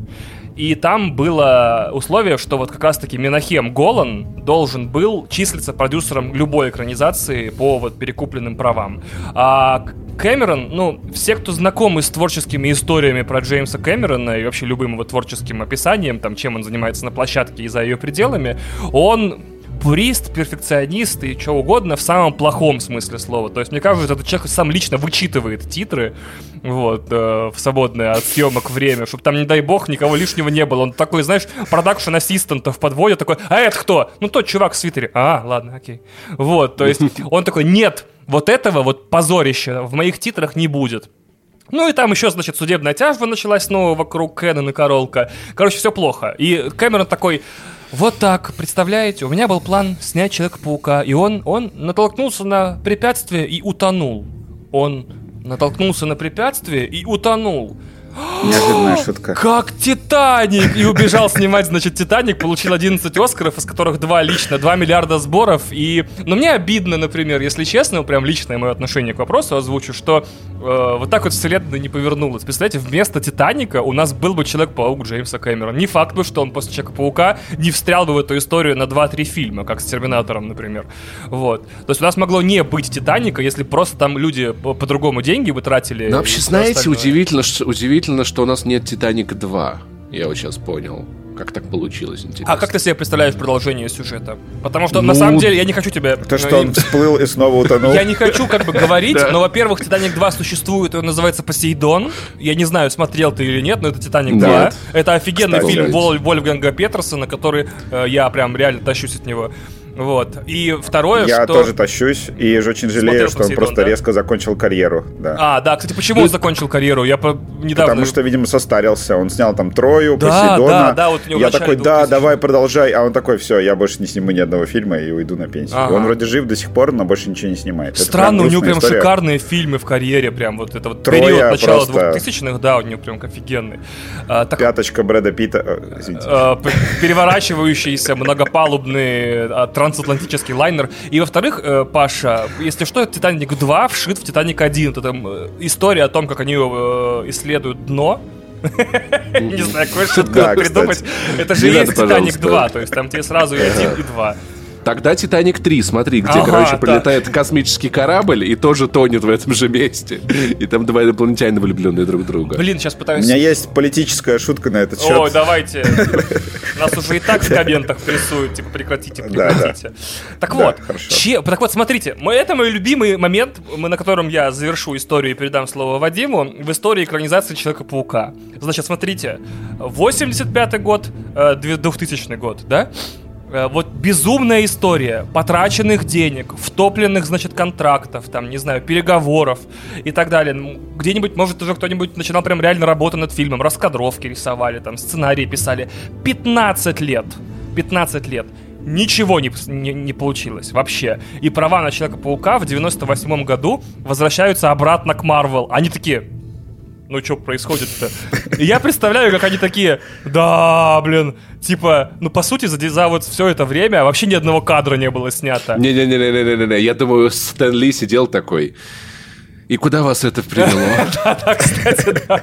и там было условие, что вот как раз-таки Минахем Голан должен был числиться продюсером любой экранизации по вот перекупленным правам. А Кэмерон, ну, все, кто знакомы с творческими историями про Джеймса Кэмерона и вообще любым его творческим описанием, там, чем он занимается на площадке и за ее пределами, он пурист, перфекционист и что угодно в самом плохом смысле слова. То есть, мне кажется, этот человек сам лично вычитывает титры вот, э, в свободное от съемок время, чтобы там, не дай бог, никого лишнего не было. Он такой, знаешь, продакшн ассистентов подводит, такой, а это кто? Ну, тот чувак в свитере. А, ладно, окей. Вот, то есть, [laughs] он такой, нет, вот этого вот позорища в моих титрах не будет. Ну и там еще, значит, судебная тяжба началась снова вокруг Кэнон и Королка. Короче, все плохо. И Кэмерон такой, вот так, представляете, у меня был план снять Человека-паука, и он, он натолкнулся на препятствие и утонул. Он натолкнулся на препятствие и утонул. Неожиданная шутка. Как Титаник! И убежал снимать, значит, Титаник, получил 11 Оскаров, из которых 2 лично, 2 миллиарда сборов. И, ну, мне обидно, например, если честно, прям личное мое отношение к вопросу озвучу, что э, вот так вот вселенная не повернулась. Представляете, вместо Титаника у нас был бы Человек-паук Джеймса Кэмерона. Не факт бы, что он после Человека-паука не встрял бы в эту историю на 2-3 фильма, как с Терминатором, например. Вот. То есть у нас могло не быть Титаника, если просто там люди по-другому деньги бы тратили. Ну, вообще, знаете, удивительно, что, удивительно, что у нас нет Титаника 2. Я вот сейчас понял. Как так получилось, интересно. А как ты себе представляешь продолжение сюжета? Потому что, ну, на самом деле, я не хочу тебя... То, что он всплыл и снова утонул. Я не хочу как бы говорить, [laughs] но, во-первых, Титаник 2 существует, он называется Посейдон. Я не знаю, смотрел ты или нет, но это Титаник 2. Это офигенный фильм Вольфганга Петерсона, который э, я прям реально тащусь от него. Вот. И второе, Я что... тоже тащусь, и очень жалею, что он просто да? резко закончил карьеру. Да. А, да, кстати, почему он закончил карьеру? Я по... недавно... Потому что, видимо, состарился. Он снял там Трою, да, Посейдона. Да, да, вот Я такой, да, давай, продолжай. А он такой, все, я больше не сниму ни одного фильма и уйду на пенсию. Ага. Он вроде жив до сих пор, но больше ничего не снимает. Странно, у него прям история. шикарные фильмы в карьере, прям вот это вот Троя период начала просто... 2000-х, да, у него прям офигенный. А, так... Пяточка Брэда Питта, э, извините. А, переворачивающийся многопалубный а, трансатлантический лайн лайнер. И во-вторых, э, Паша, если что, Титаник 2 вшит в Титаник 1. Это там история о том, как они э, исследуют дно. [laughs] Не знаю, какой шутку придумать. Это же есть Титаник 2, то есть там тебе сразу и один, и два. Тогда «Титаник 3», смотри, где, ага, короче, да. прилетает космический корабль и тоже тонет в этом же месте. И там два инопланетянина влюбленные друг в друга. Блин, сейчас пытаюсь... У меня есть политическая шутка на этот счет. Ой, давайте. [laughs] Нас уже и так в комментах прессуют, типа, прекратите, прекратите. Так вот, так вот, смотрите, это мой любимый момент, на котором я завершу историю и передам слово Вадиму, в истории экранизации Человека-паука. Значит, смотрите, 85-й год, 2000 э, год, да? Э, вот безумная история потраченных денег, втопленных, значит, контрактов, там, не знаю, переговоров и так далее. Где-нибудь, может, уже кто-нибудь начинал прям реально работу над фильмом, раскадровки рисовали, там, сценарии писали. 15 лет. 15 лет. Ничего не, не, не получилось вообще. И права на Человека-паука в 98 году возвращаются обратно к Марвел. Они такие, ну что происходит-то? Я представляю, как они такие, да, блин, типа, ну по сути за, за вот все это время вообще ни одного кадра не было снято. Не-не-не-не-не-не, я думаю, Стэн Ли сидел такой, и куда вас это привело? [laughs] Да, да, кстати, да.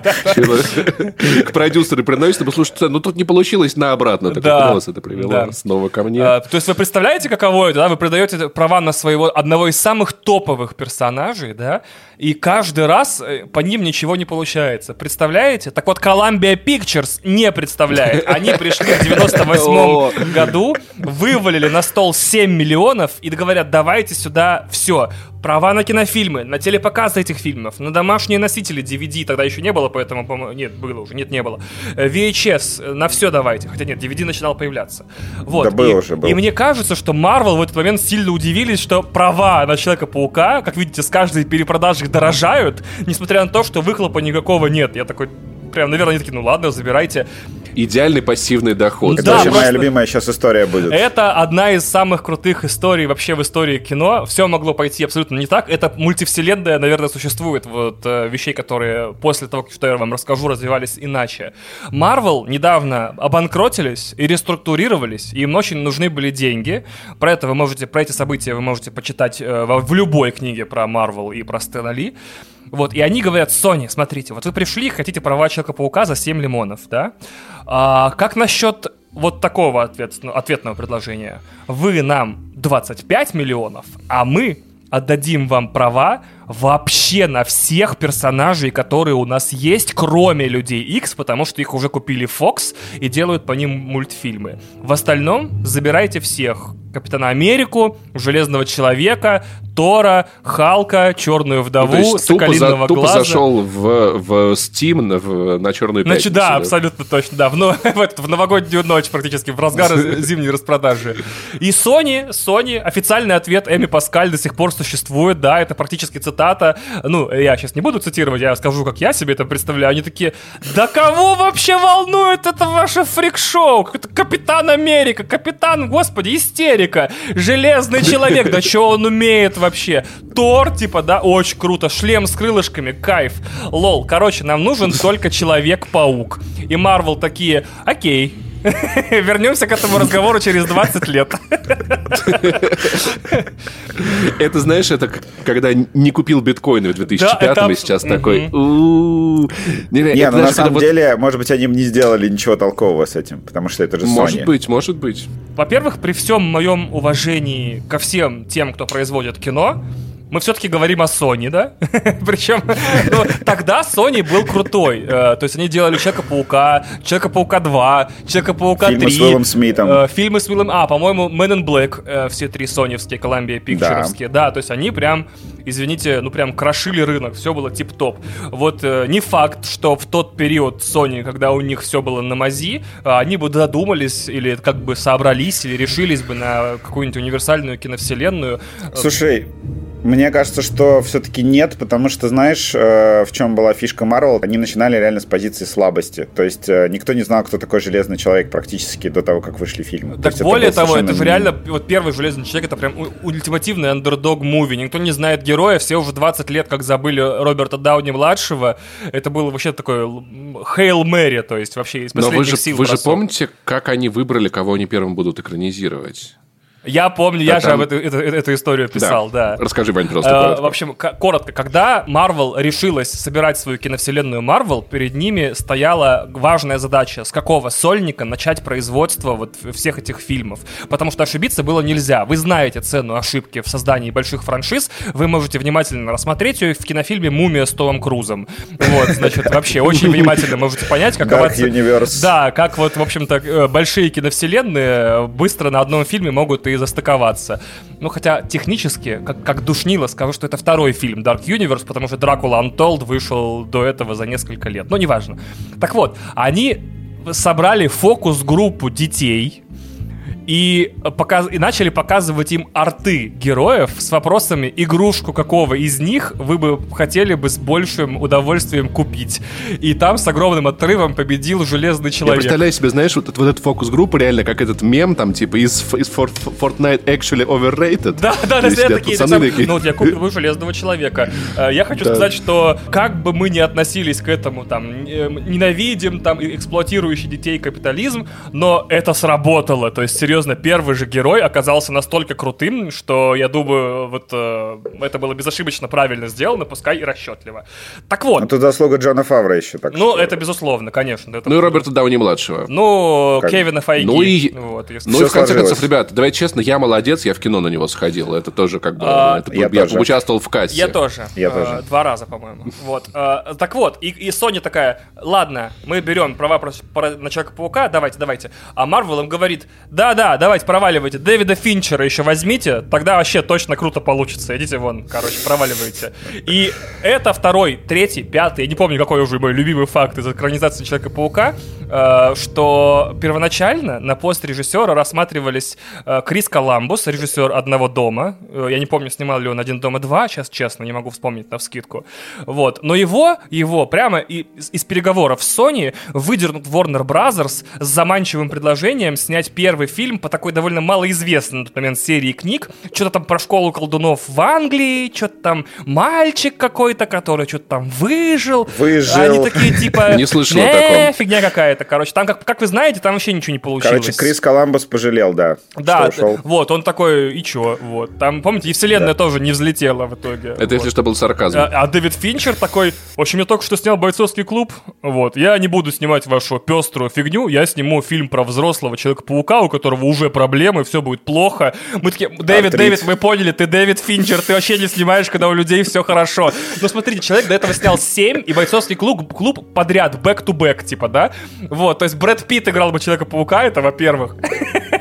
К продюсеру приносит, послушайте, ну тут не получилось на обратно. Так куда вас это привело снова ко мне? А, то есть вы представляете, каково это, да? Вы продаете права на своего одного из самых топовых персонажей, да? И каждый раз э, по ним ничего не получается. Представляете? Так вот, Columbia Pictures не представляет. Они пришли в 98 году, вывалили на стол 7 миллионов и говорят, давайте сюда все права на кинофильмы, на телепоказы этих фильмов, на домашние носители DVD, тогда еще не было, поэтому, по нет, было уже, нет, не было. Э, VHS, э, на все давайте, хотя нет, DVD начинал появляться. Вот. Да был и, уже, был. И мне кажется, что Marvel в этот момент сильно удивились, что права на Человека-паука, как видите, с каждой перепродажи дорожают, несмотря на то, что выхлопа никакого нет. Я такой, прям, наверное, они такие, ну ладно, забирайте. Идеальный пассивный доход. Это да, вообще моя любимая сейчас история будет. Это одна из самых крутых историй вообще в истории кино. Все могло пойти абсолютно не так. Это мультивселенная, наверное, существует вот э, вещей, которые после того, что я вам расскажу, развивались иначе. Marvel недавно обанкротились и реструктурировались, и им очень нужны были деньги. Про это вы можете, про эти события вы можете почитать э, в любой книге про Marvel и про Стэна Ли. Вот, и они говорят, Sony, смотрите, вот вы пришли, хотите права Человека-паука за 7 лимонов, да? А, как насчет вот такого ответ, ответного предложения? Вы нам 25 миллионов, а мы отдадим вам права вообще на всех персонажей, которые у нас есть, кроме Людей X, потому что их уже купили Fox и делают по ним мультфильмы. В остальном забирайте всех. Капитана Америку, Железного Человека, Тора, Халка, Черную Вдову, ну, то Соколиного тупо, за, Глаза. зашел в, в Steam в, на Черную Пятницу. Значит, да, да, абсолютно точно, да. В, [laughs] в, в новогоднюю ночь практически, в разгар [laughs] зимней распродажи. И Sony, Sony, официальный ответ Эми Паскаль до сих пор существует, да, это практически цитата. Ну, я сейчас не буду цитировать, я скажу, как я себе это представляю. Они такие, да кого вообще волнует это ваше фрик-шоу? Капитан Америка, Капитан, господи, истерика, Железный Человек, да что он умеет вообще. Тор, типа, да, очень круто. Шлем с крылышками, кайф. Лол, короче, нам нужен только Человек-паук. И Марвел такие, окей, [laughs] Вернемся к этому разговору через 20 лет. Это, знаешь, это когда не купил биткоины в 2005 и сейчас такой... Не, ну на самом деле, может быть, они не сделали ничего толкового с этим, потому что это же Sony. Может быть, может быть. Во-первых, при всем моем уважении ко всем тем, кто производит кино, мы все-таки говорим о Sony, да? [laughs] Причем ну, тогда Sony был крутой. Э, то есть они делали Человека-паука, Человека-паука 2, Человека-паука 3. Фильмы с Уиллом Смитом. Э, фильмы с Уиллом... А, по-моему, Men in Black, э, все три соневские, Columbia Pictures'ские. Да. да, то есть они прям, извините, ну прям крошили рынок, все было тип-топ. Вот не факт, что в тот период Sony, когда у них все было на мази, они бы додумались или как бы собрались или решились бы на какую-нибудь универсальную киновселенную. Слушай, мне кажется, что все-таки нет, потому что, знаешь, э, в чем была фишка Марвел? Они начинали реально с позиции слабости. То есть э, никто не знал, кто такой Железный Человек практически до того, как вышли фильмы. Так То более это того, это же реально, вот первый Железный Человек, это прям ультимативный андердог-муви. Никто не знает героя, все уже 20 лет как забыли Роберта Дауни-младшего. Это было вообще такой Хейл Мэри, то есть вообще из последних Но вы же, сил Вы же помните, как они выбрали, кого они первым будут экранизировать? Я помню, я же об эту, эту, эту историю писал, да. да. Расскажи, Вань, просто э, коротко. В общем, коротко. Когда Marvel решилась собирать свою киновселенную Marvel, перед ними стояла важная задача, с какого сольника начать производство вот всех этих фильмов. Потому что ошибиться было нельзя. Вы знаете цену ошибки в создании больших франшиз, вы можете внимательно рассмотреть ее в кинофильме «Мумия» с Томом Крузом. Вот, значит, вообще очень внимательно можете понять, как... Dark Universe. Да, как вот, в общем-то, э, большие киновселенные быстро на одном фильме могут и и застыковаться. Ну, хотя технически, как, как душнило, скажу, что это второй фильм Dark Universe, потому что Дракула Untold вышел до этого за несколько лет. Но неважно. Так вот, они собрали фокус-группу детей, и, показ... и начали показывать им арты героев с вопросами, игрушку какого из них вы бы хотели бы с большим удовольствием купить. И там с огромным отрывом победил Железный Человек. Я представляю себе, знаешь, вот, вот этот фокус-группа реально как этот мем, там, типа, из, из Fortnite actually overrated. Да, да, да, все такие, сам... такие. Ну, вот я купил Железного Человека. Э, я хочу сказать, что как бы мы ни относились к этому, там, ненавидим, там, эксплуатирующий детей капитализм, но это сработало. То есть, серьезно, серьезно, первый же герой оказался настолько крутым, что я думаю, вот э, это было безошибочно правильно сделано, пускай и расчетливо. Так вот. Это заслуга Джона Фавра еще так. Ну, что... это безусловно, конечно. Это... Ну и Роберта Дауни-младшего. Ну, как... Кевина Файги. Ну и, вот, если... ну и в конце сложилось. концов, ребят, давайте честно, я молодец, я в кино на него сходил. Это тоже как бы... А, это, я, я тоже. участвовал в кассе. Я тоже. Я а, тоже. Два раза, по-моему. Вот. А, так вот, и, и Sony такая, ладно, мы берем права на Человека-паука, давайте, давайте. А Марвел им говорит, да-да, давайте, проваливайте проваливайте. Дэвида Финчера еще возьмите, тогда вообще точно круто получится. Идите вон, короче, проваливайте. И это второй, третий, пятый, я не помню, какой уже мой любимый факт из экранизации Человека-паука, э, что первоначально на пост режиссера рассматривались э, Крис Коламбус, режиссер «Одного дома». Э, я не помню, снимал ли он «Один дома два», сейчас честно, не могу вспомнить на вскидку. Вот. Но его, его прямо из, из переговоров с Sony выдернут Warner Brothers с заманчивым предложением снять первый фильм по такой довольно малоизвестной на тот момент серии книг. Что-то там про школу колдунов в Англии, что-то там мальчик какой-то, который что-то там выжил. Выжил. Они такие типа... [laughs] Не слышал о таком. фигня какая-то, короче. Там, как, как вы знаете, там вообще ничего не получилось. Короче, Крис Коламбус пожалел, да. Да, вот, он такой, и чё, вот. Там, помните, и вселенная да. тоже не взлетела в итоге. Это вот. если что был сарказм. А, а Дэвид Финчер такой, в общем, я только что снял бойцовский клуб, вот. Я не буду снимать вашу пеструю фигню, я сниму фильм про взрослого Человека-паука, у которого уже проблемы, все будет плохо. Мы такие, Дэвид, Артрит. Дэвид, мы поняли, ты Дэвид Финчер, ты вообще не снимаешь, когда у людей все хорошо. Но смотрите, человек до этого снял 7, и бойцовский клуб, клуб подряд, back-to-back, типа, да? Вот, то есть Брэд Питт играл бы Человека-паука, это во-первых.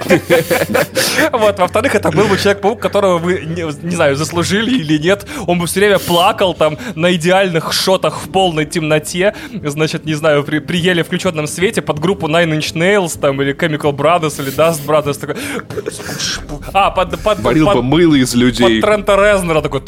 [laughs] Вот, во-вторых, это был бы Человек-паук, которого вы, не, знаю, заслужили или нет. Он бы все время плакал там на идеальных шотах в полной темноте. Значит, не знаю, при, при еле включенном свете под группу Nine Inch Nails там или Chemical Brothers или Dust Brothers. Такой... А, под... под Варил под, бы мыло из людей. Под Трента Резнера такой...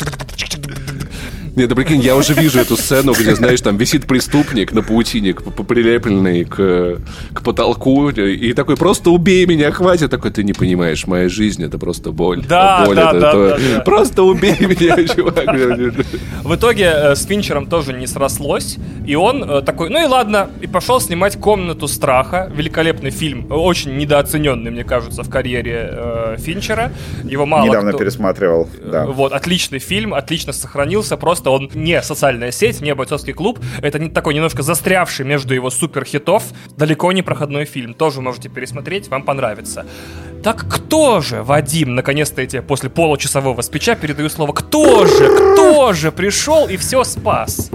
Нет, да прикинь, я уже вижу эту сцену, где, знаешь, там висит преступник на паутине, прилепленный к, к потолку, и такой, просто убей меня, хватит. Такой, ты не понимаешь, моя жизнь это просто боль. Да, боль да, это, да, это, да, да. Просто убей меня, чувак. В итоге э, с Финчером тоже не срослось, и он э, такой, ну и ладно, и пошел снимать «Комнату страха», великолепный фильм, очень недооцененный, мне кажется, в карьере э, Финчера. Его мало Недавно кто... пересматривал, да. Вот, отличный фильм, отлично сохранился, просто он не социальная сеть, не бойцовский клуб, это такой немножко застрявший между его суперхитов, далеко не проходной фильм, тоже можете пересмотреть, вам понравится. Так кто же, Вадим, наконец-то тебе после получасового спича передаю слово, кто же, кто же пришел и все спас?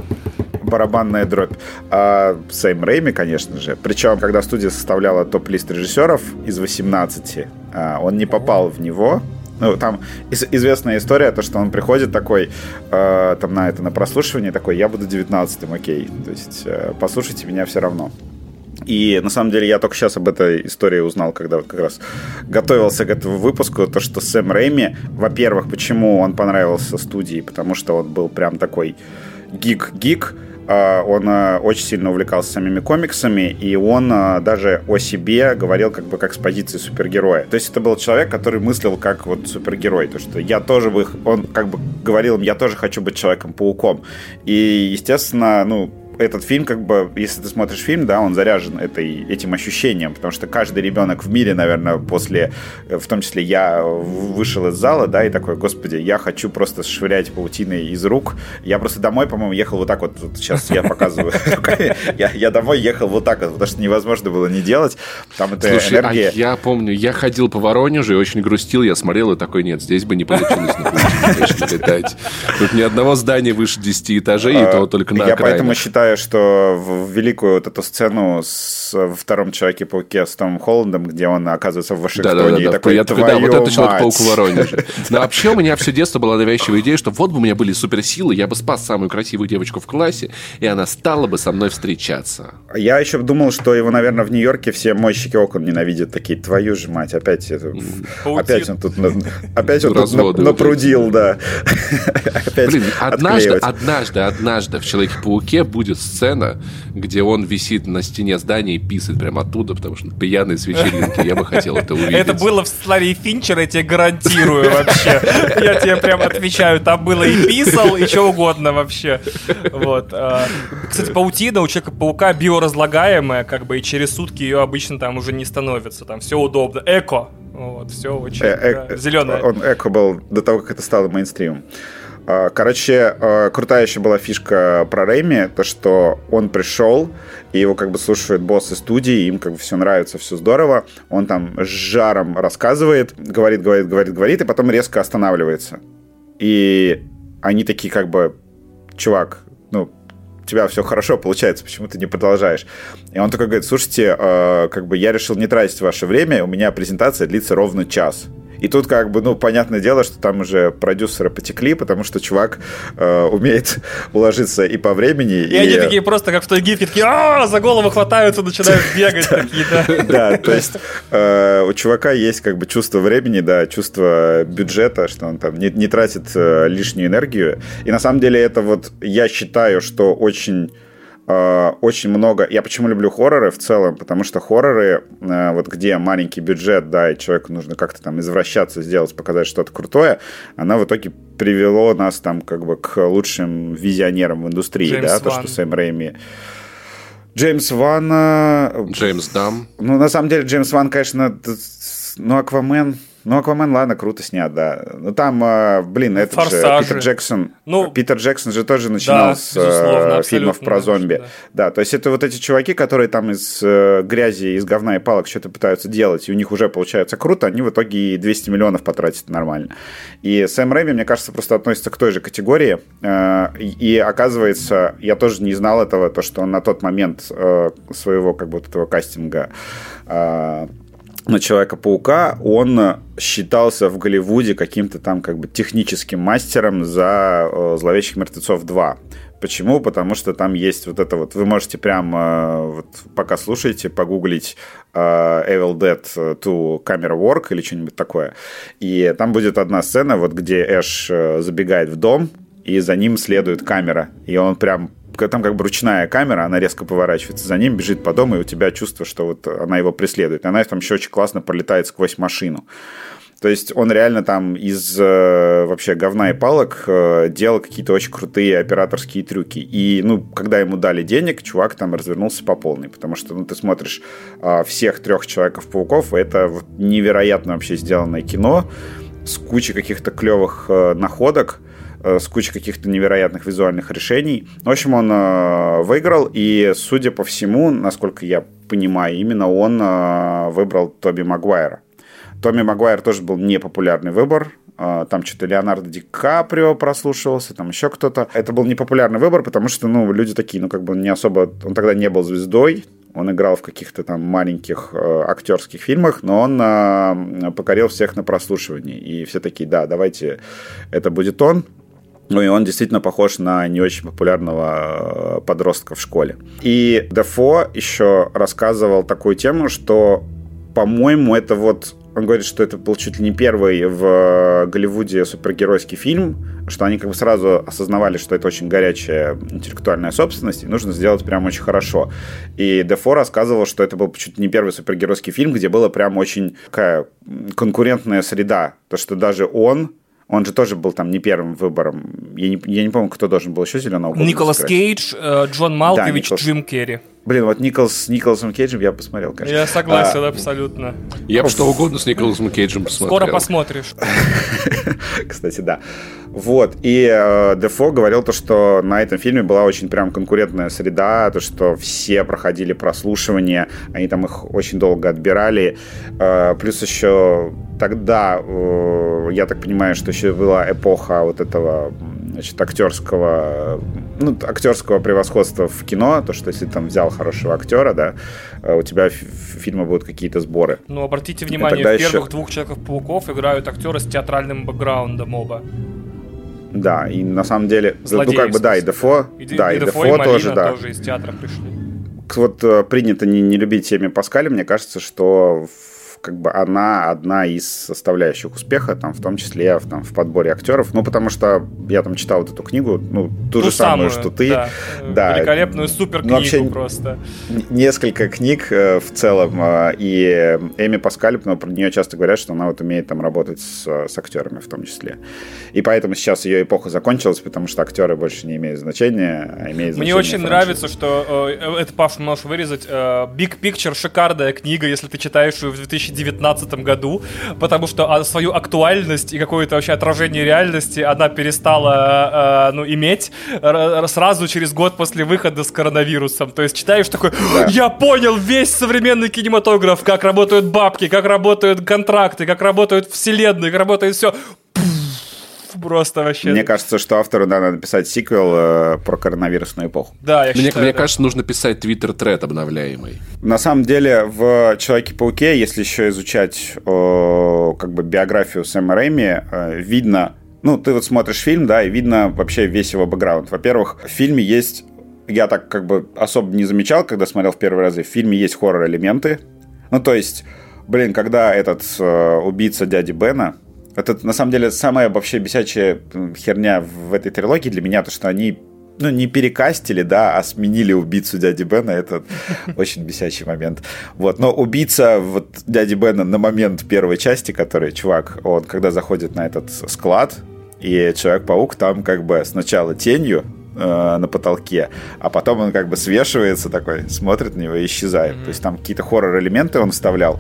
барабанная дробь. А, Сэм Рэйми, конечно же. Причем, когда студия составляла топ-лист режиссеров из 18, а, он не попал в него, ну, там из- известная история, то, что он приходит такой, э, там, на это, на прослушивание, такой, я буду 19-м, окей. То есть, э, послушайте меня все равно. И на самом деле я только сейчас об этой истории узнал, когда вот как раз готовился к этому выпуску, то, что Сэм Рэйми, во-первых, почему он понравился студии, потому что он был прям такой гик-гик, он очень сильно увлекался самими комиксами, и он даже о себе говорил как бы как с позиции супергероя. То есть это был человек, который мыслил как вот супергерой, то что я тоже бы, он как бы говорил я тоже хочу быть Человеком-пауком. И, естественно, ну, этот фильм, как бы, если ты смотришь фильм, да, он заряжен этой, этим ощущением, потому что каждый ребенок в мире, наверное, после, в том числе я вышел из зала, да, и такой, господи, я хочу просто швырять паутиной из рук. Я просто домой, по-моему, ехал вот так вот, вот сейчас я показываю, [laughs] я, домой ехал вот так вот, потому что невозможно было не делать. Там это Слушай, энергия... а я помню, я ходил по Воронежу и очень грустил, я смотрел и такой, нет, здесь бы не получилось на летать. Тут ни одного здания выше 10 этажей, и то только на Я поэтому считаю, что в великую вот эту сцену с во втором Человеке-пауке с Томом Холландом, где он оказывается в Вашингтоне, да, да, да, и да. такой, я такой, да, вот это Человек-паук в Воронеже. [laughs] Но вообще у меня все детство была навязчивая идея, что вот бы у меня были суперсилы, я бы спас самую красивую девочку в классе, и она стала бы со мной встречаться. Я еще думал, что его, наверное, в Нью-Йорке все мойщики окон ненавидят. Такие, твою же мать, опять это... Опять он тут, опять он тут напрудил, да. Блин, [laughs] однажды, однажды, однажды в Человеке-пауке будет сцена, где он висит на стене здания и писает прямо оттуда, потому что пьяный с вечеринки. Я бы хотел это увидеть. Это было в сценарии Финчера, я тебе гарантирую вообще. Я тебе прям отвечаю, там было и писал, и что угодно вообще. Вот. Кстати, паутина у Человека-паука биоразлагаемая, как бы, и через сутки ее обычно там уже не становится. Там все удобно. Эко. Вот, все очень э, да, зеленое. Он эко был до того, как это стало мейнстримом. Короче, крутая еще была фишка про Рэйми, то, что он пришел, и его как бы слушают боссы студии, им как бы все нравится, все здорово. Он там с жаром рассказывает, говорит, говорит, говорит, говорит, и потом резко останавливается. И они такие как бы, чувак, ну, у тебя все хорошо получается, почему ты не продолжаешь? И он такой говорит, слушайте, э, как бы я решил не тратить ваше время, у меня презентация длится ровно час. И тут как бы, ну, понятное дело, что там уже продюсеры потекли, потому что чувак э, умеет [laughs] уложиться и по времени. И, и они такие просто, как в той гифке, такие, а за голову хватаются, начинают [laughs] бегать такие, да. [laughs] Да, то есть э, у чувака есть как бы чувство времени, да, чувство бюджета, что он там не, тратит э, лишнюю энергию. И на самом деле это вот, я считаю, что очень очень много... Я почему люблю хорроры в целом? Потому что хорроры, вот где маленький бюджет, да, и человеку нужно как-то там извращаться, сделать, показать что-то крутое, оно в итоге привело нас там как бы к лучшим визионерам в индустрии, Джеймс да, Ван. то, что Сэм Рэйми... Джеймс Ван... Джеймс Дам. Ну, на самом деле, Джеймс Ван, конечно, ну, Аквамен... Ну, Аквамен, ладно, круто снят, да. Ну, там, блин, этот Форсажи. же Питер Джексон. Ну, Питер Джексон же тоже начинал да, с фильмов про зомби. Да. да, то есть это вот эти чуваки, которые там из э, грязи, из говна и палок что-то пытаются делать, и у них уже получается круто, они в итоге и 200 миллионов потратят нормально. И Сэм Рэйми, мне кажется, просто относится к той же категории. Э, и оказывается, я тоже не знал этого, то, что он на тот момент э, своего как вот этого кастинга на Человека-паука, он считался в Голливуде каким-то там как бы техническим мастером за э, «Зловещих мертвецов 2». Почему? Потому что там есть вот это вот, вы можете прямо, вот, пока слушаете, погуглить Evil Dead to Camera Work или что-нибудь такое. И там будет одна сцена, вот где Эш забегает в дом, и за ним следует камера. И он прям там как бы ручная камера, она резко поворачивается за ним, бежит по дому, и у тебя чувство, что вот она его преследует. Она там еще очень классно пролетает сквозь машину. То есть он реально там из э, вообще говна и палок э, делал какие-то очень крутые операторские трюки. И, ну, когда ему дали денег, чувак там развернулся по полной. Потому что, ну, ты смотришь э, всех трех Человеков-пауков, это невероятно вообще сделанное кино с кучей каких-то клевых э, находок с кучей каких-то невероятных визуальных решений. В общем, он э, выиграл, и, судя по всему, насколько я понимаю, именно он э, выбрал Тоби Магуайра. Томми Магуайр тоже был непопулярный выбор. Там что-то Леонардо Ди Каприо прослушивался, там еще кто-то. Это был непопулярный выбор, потому что, ну, люди такие, ну, как бы не особо... Он тогда не был звездой, он играл в каких-то там маленьких э, актерских фильмах, но он э, покорил всех на прослушивании. И все такие, да, давайте, это будет он. Ну и он действительно похож на не очень популярного э, подростка в школе. И Дефо еще рассказывал такую тему, что, по-моему, это вот он говорит, что это был чуть ли не первый в э, Голливуде супергеройский фильм, что они как бы сразу осознавали, что это очень горячая интеллектуальная собственность, и нужно сделать прям очень хорошо. И Дефо рассказывал, что это был чуть ли не первый супергеройский фильм, где была прям очень такая конкурентная среда. То, что даже он он же тоже был там не первым выбором. Я не, я не помню, кто должен был еще зеленого Николас Кейдж, э, Джон Малкович, да, Николас... Джим Керри. Блин, вот Николас, с Николасом Кейджем я посмотрел, конечно. Я согласен, а, абсолютно. Я бы что угодно с Николасом Кейджем посмотрел. Скоро посмотришь. [laughs] Кстати, да. Вот, и э, Дефо говорил то, что на этом фильме была очень прям конкурентная среда, то, что все проходили прослушивание, они там их очень долго отбирали. Э, плюс еще тогда, э, я так понимаю, что еще была эпоха вот этого значит, актерского, ну, актерского превосходства в кино, то, что если ты там взял хорошего актера, да, э, у тебя фильмы будут какие-то сборы. Ну, обратите внимание, в первых еще... двух Человеков-пауков играют актеры с театральным бэкграундом оба. Да, и на самом деле, ну, как бы, да, и Дефо, и, да, и, и Дефо, и тоже, да. тоже из театра пришли. Вот э, принято не, не любить теме Паскаля, мне кажется, что как бы она одна из составляющих успеха, там, в том числе в, там, в подборе актеров. Ну, потому что я там читал вот эту книгу, ну, ту, ту же самую, что ты. Да, [laughs] да. Великолепную супер книгу ну, вообще просто. Несколько книг э, в целом. Э, и Эми Паскаль, но про нее часто говорят, что она вот умеет там работать с, с актерами в том числе. И поэтому сейчас ее эпоха закончилась, потому что актеры больше не имеют значения, а имеют Мне очень франшизы. нравится, что э, это, Паш, можешь вырезать. Э, Big Picture шикарная книга, если ты читаешь ее в 2000 2019 году, потому что а, свою актуальность и какое-то вообще отражение реальности она перестала э, ну, иметь сразу через год после выхода с коронавирусом. То есть читаешь такой, я понял весь современный кинематограф, как работают бабки, как работают контракты, как работают вселенные, как работает все просто вообще. Мне кажется, что автору надо написать сиквел э, про коронавирусную эпоху. Да, я мне, считаю, мне да. кажется, нужно писать твиттер-тред обновляемый. На самом деле, в Человеке-пауке, если еще изучать э, как бы биографию Сэма Рэйми, э, видно, ну, ты вот смотришь фильм, да, и видно вообще весь его бэкграунд. Во-первых, в фильме есть я так как бы особо не замечал, когда смотрел в первый раз, в фильме есть хоррор-элементы. Ну, то есть, блин, когда этот э, убийца дяди Бена, это, на самом деле, самая вообще бесячая херня в этой трилогии для меня, то, что они ну, не перекастили, да, а сменили убийцу дяди Бена. Это [laughs] очень бесячий момент. Вот. Но убийца вот дяди Бена на момент первой части, который, чувак, он когда заходит на этот склад, и Человек-паук там как бы сначала тенью, э, на потолке, а потом он как бы свешивается такой, смотрит на него и исчезает. Mm-hmm. То есть там какие-то хоррор-элементы он вставлял.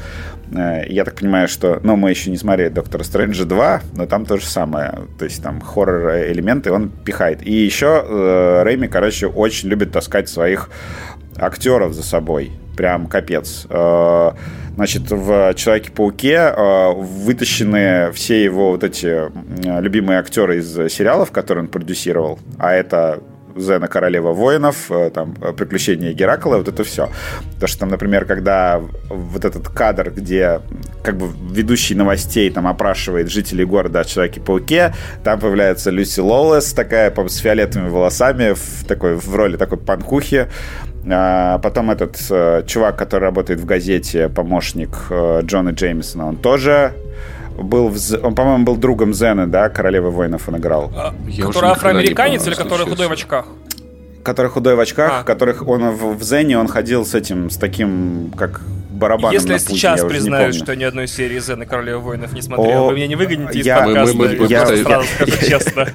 Э, я так понимаю, что... Ну, мы еще не смотрели Доктора Стрэнджа 2, но там то же самое. То есть там хоррор-элементы он пихает. И еще э, Рэйми, короче, очень любит таскать своих актеров за собой. Прям капец. Э, значит, в Человеке-пауке э, вытащены все его вот эти любимые актеры из сериалов, которые он продюсировал. А это Зена Королева воинов, э, там, приключения Геракла, вот это все. То, что там, например, когда вот этот кадр, где как бы ведущий новостей там опрашивает жителей города о Человеке-пауке, там появляется Люси Лоулес, такая с фиолетовыми волосами, в, такой, в роли такой панкухи. А потом этот э, чувак, который работает в газете, помощник э, Джона Джеймисона, он тоже был, в, он, по-моему, был другом Зены, да, королевы воинов он играл. А, который афроамериканец или который худой в очках? Который худой в очках, а. которых он в, в Зене он ходил с этим, с таким, как барабаном Если я сейчас признаю, что ни одной серии Зены Королевы Воинов не смотрел, О, вы меня не выгоните из я, подкаста. Мы, мы, мы, я, я, сразу скажу [laughs] честно.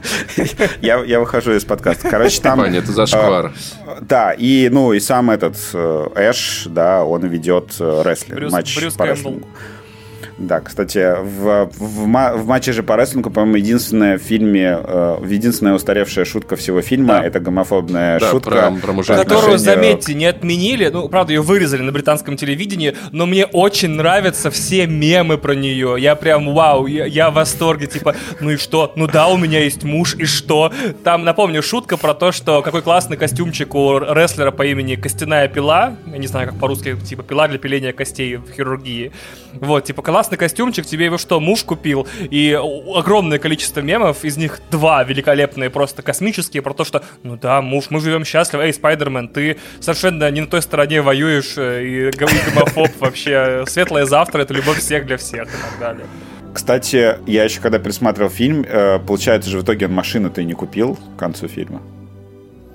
Я, я выхожу из подкаста. Короче, там... Ваня, это зашквар. Э, да, и, ну, и сам этот э, Эш, да, он ведет э, рестлинг, матч по рестлингу. Да, кстати, в, в, в матче же по рестлингу, по-моему, единственная в фильме, э, единственная устаревшая шутка всего фильма, да. это гомофобная да, шутка. Про, про мужа. Которую, заметьте, не отменили, ну, правда, ее вырезали на британском телевидении, но мне очень нравятся все мемы про нее. Я прям, вау, я, я в восторге, типа, ну и что? Ну да, у меня есть муж, и что? Там, напомню, шутка про то, что какой классный костюмчик у рестлера по имени Костяная пила, я не знаю, как по-русски, типа, пила для пиления костей в хирургии. Вот, типа, классный костюмчик, тебе его что, муж купил? И огромное количество мемов, из них два великолепные, просто космические, про то, что, ну да, муж, мы живем счастливо, эй, Спайдермен, ты совершенно не на той стороне воюешь, э, и гомофоб [laughs] вообще, светлое завтра, это любовь всех для всех и так далее. Кстати, я еще когда пересматривал фильм, э, получается же в итоге он машину-то и не купил к концу фильма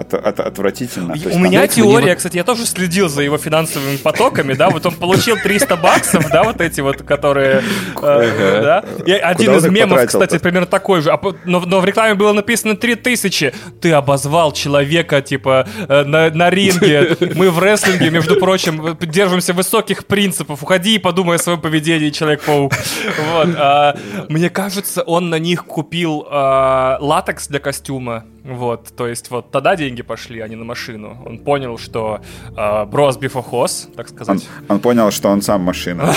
от, от, отвратительно. У меня теория, мне... кстати, я тоже следил за его финансовыми потоками, да, вот он получил 300 баксов, да, вот эти вот, которые, э, да, один из мемов, кстати, примерно такой же, а но, в рекламе было написано 3000, ты обозвал человека, типа, э, на, ринге, мы в рестлинге, между прочим, держимся высоких принципов, уходи и подумай о своем поведении, Человек-паук, вот, а, мне кажется, он на них купил а, латекс для костюма, вот, то есть вот тогда деньги пошли, а не на машину. Он понял, что э, брос бифохоз, так сказать. Он, он понял, что он сам машина.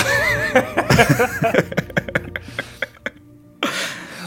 [laughs]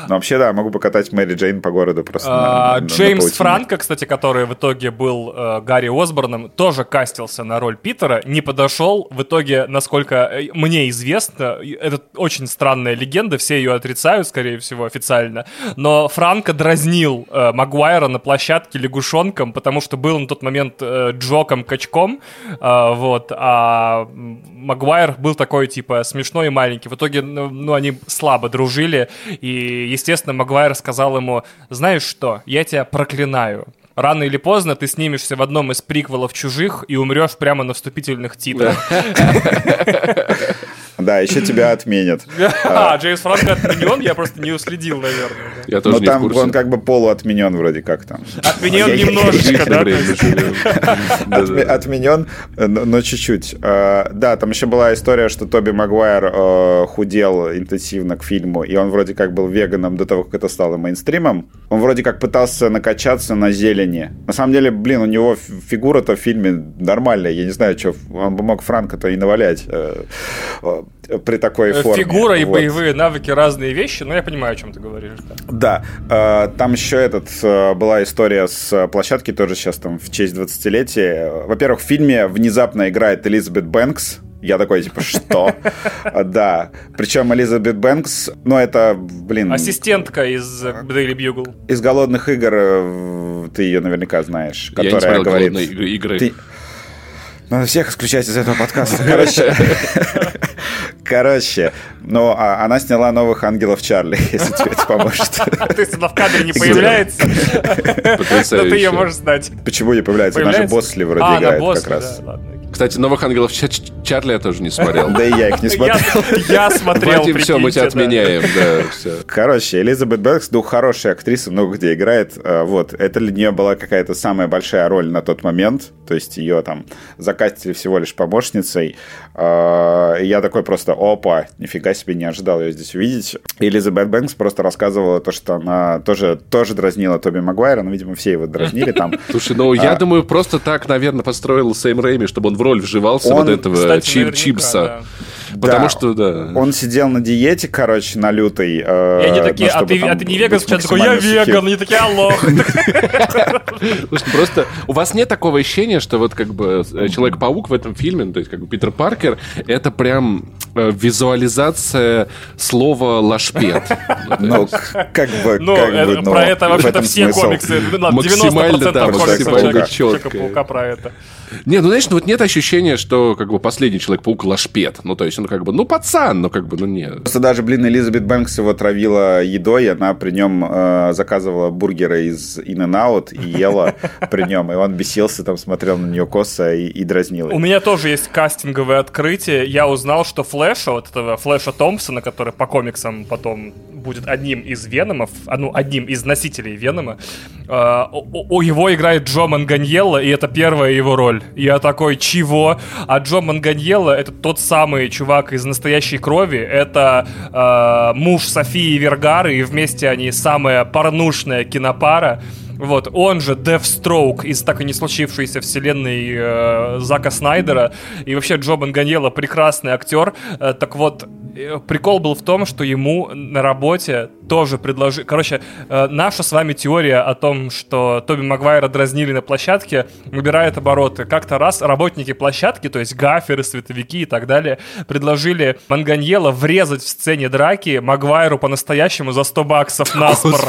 Но вообще, да, могу покатать Мэри Джейн по городу просто. А, на, Джеймс на Франко, кстати, который в итоге был э, Гарри Осборном, тоже кастился на роль Питера, не подошел. В итоге, насколько э, мне известно, это очень странная легенда, все ее отрицают, скорее всего, официально. Но Франко дразнил э, Магуайра на площадке лягушонком, потому что был на тот момент э, Джоком-качком. Э, вот, а Магуайр был такой, типа, смешной и маленький. В итоге, ну, ну они слабо дружили, и, естественно, Магуайр сказал ему, знаешь что, я тебя проклинаю. Рано или поздно ты снимешься в одном из приквелов «Чужих» и умрешь прямо на вступительных титрах. [laughs] Да, еще тебя [laughs] отменят. А, Джеймс Франко отменен, я просто не уследил, наверное. Я тоже Но там он как бы полуотменен вроде как там. Отменен немножечко, да? [laughs] Отменен, но чуть-чуть. А, да, там еще была история, что Тоби Магуайр э, худел интенсивно к фильму, и он вроде как был веганом до того, как это стало мейнстримом. Он вроде как пытался накачаться на зелени. На самом деле, блин, у него фигура-то в фильме нормальная. Я не знаю, что он бы мог Франка-то и навалять э, при такой форме. Фигура и вот. боевые навыки разные вещи, но я понимаю, о чем ты говоришь. Да, да э, там еще этот э, была история с площадки тоже сейчас там в честь 20-летия. Во-первых, в фильме внезапно играет Элизабет Бэнкс, я такой, типа, что? [laughs] Да. Причем Элизабет Бэнкс, ну, это, блин... Ассистентка из Daily Bugle. Из «Голодных игр» э, ты ее наверняка знаешь. Которая говорит... игры. Надо всех исключать из этого подкаста. Короче, короче, ну, а она сняла новых ангелов Чарли, [laughs] если тебе это поможет. [laughs] То есть она в кадре не появляется, но ты ее можешь знать. Почему не появляется? Она же Босли вроде а, играет как раз. Кстати, новых ангелов Чарли я тоже не смотрел. Да и я их не смотрел. Я смотрел, все, мы тебя отменяем. Короче, Элизабет Бэнкс, ну, хорошая актриса, много где играет. А, вот, это для нее была какая-то самая большая роль на тот момент. То есть ее там закатили всего лишь помощницей. А, я такой просто, опа, нифига себе, не ожидал ее здесь увидеть. Элизабет Бэнкс просто рассказывала то, что она тоже, тоже дразнила Тоби Магуайра, ну, видимо, все его дразнили там. Слушай, ну, я а, думаю, просто так, наверное, подстроил Сэм Рэйми, чтобы он в роль вживался вот этого Чипса. Потому да, что, да. Он сидел на диете, короче, на лютой. Э, и они такие, ну, а, ты, а ты не веган? Сейчас такой, я веган. Они такие, алло. Просто у вас нет такого ощущения, что вот как бы э, Человек-паук в этом фильме, ну, то есть как бы Питер Паркер, это прям э, визуализация слова лашпет. Ну, как бы, ну, про это вообще-то все комиксы. Максимально, да, максимально четко. Человека-паука про это. Не, ну знаешь, ну вот нет ощущения, что как бы последний Человек-паук лашпет. Ну то есть достаточно, ну, как бы, ну, пацан, но как бы, ну, нет. Просто даже, блин, Элизабет Бэнкс его травила едой, она при нем э, заказывала бургеры из In-N-Out и ела [laughs] при нем, и он бесился, там, смотрел на нее косо и, и дразнил. У меня тоже есть кастинговое открытие. Я узнал, что Флэша, вот этого Флэша Томпсона, который по комиксам потом будет одним из Веномов, а, ну, одним из носителей Венома, э, у его играет Джо Манганьелло, и это первая его роль. Я такой, чего? А Джо Манганьелло — это тот самый чувак из «Настоящей крови», это э, муж Софии Вергары, и вместе они самая порнушная кинопара. Вот, он же Deathstroke из так и не случившейся вселенной э, Зака Снайдера. И вообще Джо Манганьелло прекрасный актер. Э, так вот, э, прикол был в том, что ему на работе тоже предложили... Короче, э, наша с вами теория о том, что Тоби Магуайра дразнили на площадке, набирает обороты. Как-то раз работники площадки, то есть гаферы, световики и так далее, предложили Манганьело врезать в сцене драки Магуайру по-настоящему за 100 баксов на спор.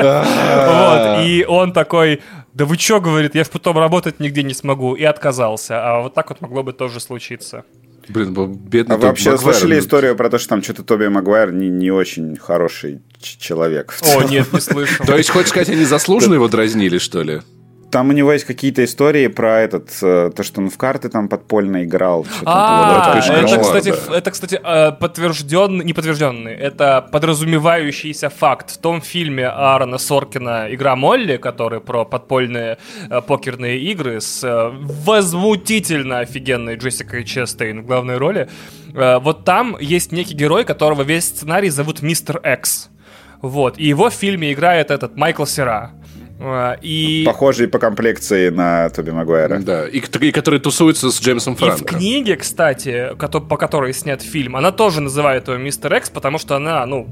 [laughs] Вот, и он такой, да вы чё, говорит, я потом работать нигде не смогу, и отказался. А вот так вот могло бы тоже случиться. Блин, бедный А вы вообще Магуайр, слышали ну... историю про то, что там что-то Тоби Магуайр не, не очень хороший человек? О, нет, не слышал. То есть, хочешь сказать, они заслуженно его дразнили, что ли? Там у него есть какие-то истории про этот, э, то, что он в карты там подпольно играл. А, это, кстати, это, кстати, э, подтвержденный, не подтвержденный, это подразумевающийся факт. В том фильме Аарона Соркина «Игра Молли», который про подпольные э, покерные игры с возмутительно офигенной Джессикой Честейн в главной роли, вот там есть некий герой, которого весь сценарий зовут Мистер Экс. Вот, и его в фильме играет этот Майкл Сера. А, и... Похожий по комплекции на Тоби Магуайра. Да, и, и который тусуется с Джеймсом Франко. И в книге, кстати, по которой снят фильм, она тоже называет его Мистер Экс, потому что она, ну,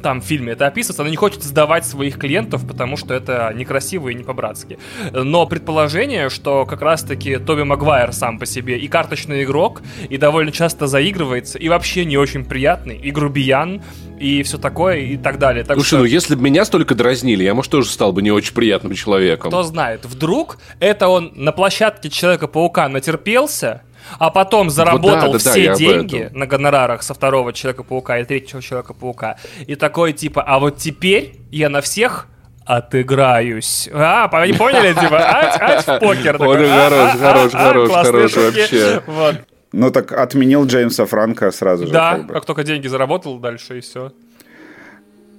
там в фильме это описывается, она не хочет сдавать своих клиентов, потому что это некрасиво и не по-братски. Но предположение, что как раз-таки Тоби Магуайр сам по себе и карточный игрок, и довольно часто заигрывается, и вообще не очень приятный, и грубиян, и все такое, и так далее. Так Слушай, что... ну если бы меня столько дразнили, я, может, тоже стал бы не очень приятным человеком. Кто знает, вдруг это он на площадке Человека-паука натерпелся, а потом заработал вот да, да, все да, деньги на гонорарах со второго Человека-паука и третьего Человека-паука. И такой типа, а вот теперь я на всех отыграюсь. А, не поняли, типа, ать, ать в покер. Он хорош, хорош, хорош, хорош вообще. Вот. Ну так отменил Джеймса Франка сразу же. Да, как, бы. как только деньги заработал, дальше и все.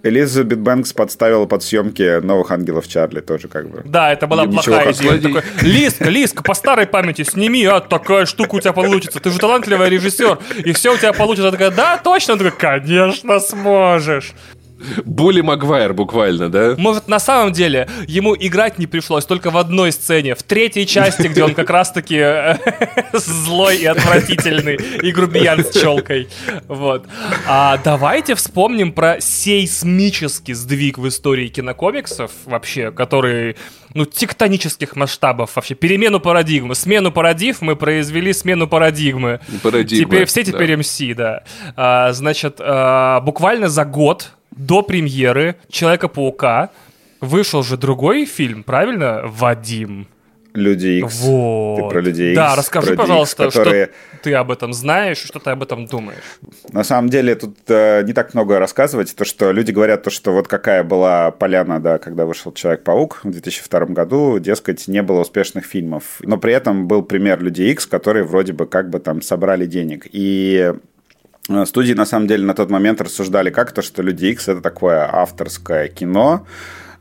Элизабет Бэнкс подставила под съемки новых ангелов Чарли тоже как бы. Да, это была плохая идея. Такой, Лиска, Лиска, по старой памяти сними, а такая штука у тебя получится. Ты же талантливый режиссер, и все у тебя получится. Она такая, да, точно? Она такая, конечно сможешь. Були Магуайр буквально, да? Может, на самом деле ему играть не пришлось только в одной сцене, в третьей части, где он как раз-таки э, [laughs] злой и отвратительный, и грубиян с челкой. Вот. А давайте вспомним про сейсмический сдвиг в истории кинокомиксов вообще, который ну, тектонических масштабов вообще. Перемену парадигмы. Смену парадигм мы произвели смену парадигмы. Парадигма, теперь Все теперь да. MC, да. А, значит, а, буквально за год до премьеры Человека-паука вышел же другой фильм, правильно? Вадим. Люди Икс. Вот. Ты про Людей Икс. Да, расскажи, пожалуйста, X, которые... что ты об этом знаешь, что ты об этом думаешь. На самом деле тут э, не так много рассказывать. То, что люди говорят, то, что вот какая была поляна, да, когда вышел Человек-паук в 2002 году, дескать, не было успешных фильмов. Но при этом был пример Людей Икс, которые вроде бы как бы там собрали денег. И студии, на самом деле, на тот момент рассуждали как то, что «Люди Икс» — это такое авторское кино,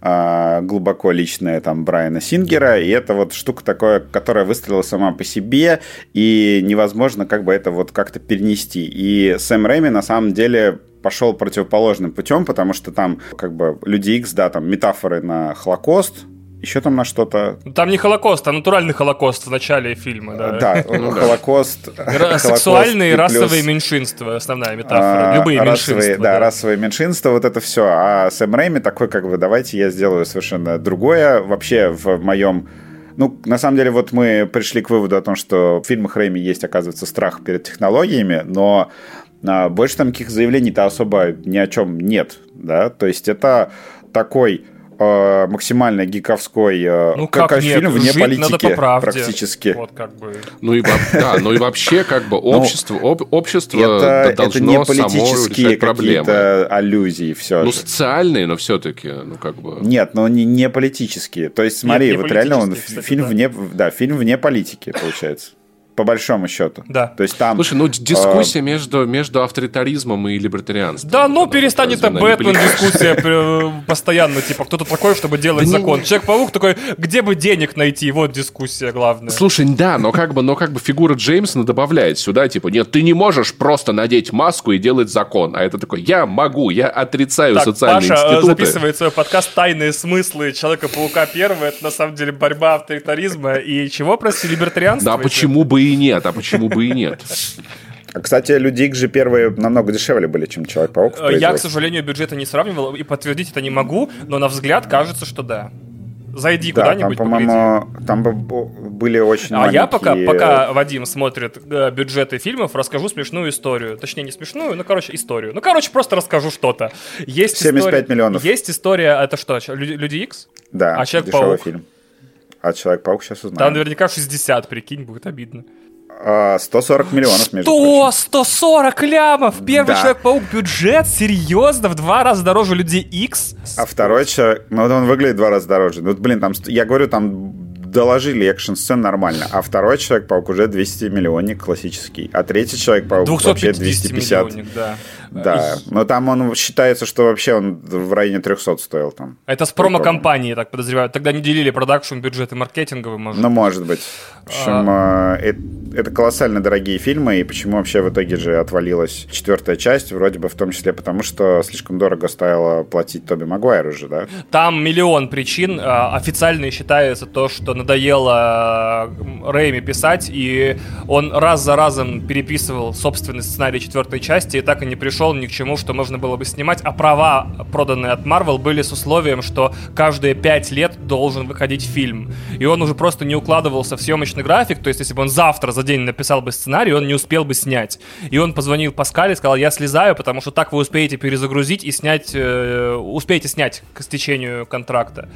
э, глубоко личное там Брайана Сингера, и это вот штука такая, которая выстрелила сама по себе, и невозможно как бы это вот как-то перенести. И Сэм Рэйми на самом деле пошел противоположным путем, потому что там как бы Люди Икс, да, там метафоры на Холокост, еще там на что-то... Там не Холокост, а натуральный Холокост в начале фильма, да. Да, [laughs] Холокост... Сексуальные и расовые меньшинства, основная метафора. А, Любые меньшинства. Да, расовые меньшинства, вот это все. А Сэм Рэйми такой, как бы, давайте я сделаю совершенно другое. Вообще в моем ну, на самом деле, вот мы пришли к выводу о том, что в фильмах Рэйми есть, оказывается, страх перед технологиями, но а, больше там каких заявлений-то особо ни о чем нет, да, то есть это такой э, максимально гиковской, э, ну, как, как фильм вне Жить политики надо по правде. практически. Вот как бы. Ну и, да, ну и вообще как бы ну, общество, об, общество это, должно это не политические какие-то аллюзии все Ну же. социальные, но все-таки, ну как бы. Нет, но не, не политические. То есть смотри, Нет, не вот реально он кстати, фильм да. вне, да, фильм вне политики получается по большому счету. Да. То есть там... Слушай, ну дискуссия э... между, между авторитаризмом и либертарианством. Да, ну перестань, это Бэтмен дискуссия [laughs] постоянно, типа, кто-то такой, чтобы делать Да закон. не... Человек-паук такой, где бы денег найти, вот дискуссия главная. Слушай, да, но как бы, но как бы фигура Джеймсона добавляет сюда, типа, нет, ты не можешь просто надеть маску и делать закон. А это такой, я могу, я отрицаю так, социальные Паша институты. записывает свой подкаст «Тайные смыслы Человека-паука первого». Это на самом деле борьба авторитаризма и чего, прости, либертарианства? Да, почему бы и нет, а почему бы и нет. Кстати, Люди Икс же первые намного дешевле были, чем Человек-паук. Я, к сожалению, бюджета не сравнивал и подтвердить это не могу, но на взгляд кажется, что да. Зайди да, куда-нибудь, там, по-моему, там были очень А маленькие... я пока, пока Вадим смотрит э, бюджеты фильмов, расскажу смешную историю. Точнее, не смешную, ну, короче, историю. Ну, короче, просто расскажу что-то. Есть 75 история, миллионов. Есть история, это что, Люди, Люди Икс? Да, а Человек-паук? фильм. А Человек-паук сейчас узнаем. Там наверняка 60, прикинь, будет обидно. 140 миллионов, между Что? прочим. 140 лямов? Первый Да. Человек-паук бюджет? Серьезно? В два раза дороже Людей Икс? А второй человек, ну вот он выглядит в два раза дороже. Ну, блин, там, я говорю, там доложили экшн-сцен нормально. А второй Человек-паук уже 200 миллионник классический. А третий Человек-паук вообще 250. миллионник, да. Да, но там он считается, что вообще он в районе 300 стоил там. Это с промо-компании, так подозреваю. Тогда не делили продакшн, бюджет и маркетинговый, может. Ну, может быть. В общем, А. э, э, это колоссально дорогие фильмы, и почему вообще в итоге же отвалилась четвертая часть, вроде бы в том числе потому, что слишком дорого стоило платить Тоби Магуайру же, да? Там миллион причин. А, Официально считается то, что надоело э, Рэйми писать, и он раз за разом переписывал собственный сценарий четвертой части, и так и не пришел ни к чему, что можно было бы снимать. А права, проданные от Marvel, были с условием, что каждые пять лет должен выходить фильм. И он уже просто не укладывался в съемочный график, то есть если бы он завтра за день написал бы сценарий, он не успел бы снять. И он позвонил Паскале и сказал, я слезаю, потому что так вы успеете перезагрузить и снять, э, успеете снять к истечению контракта.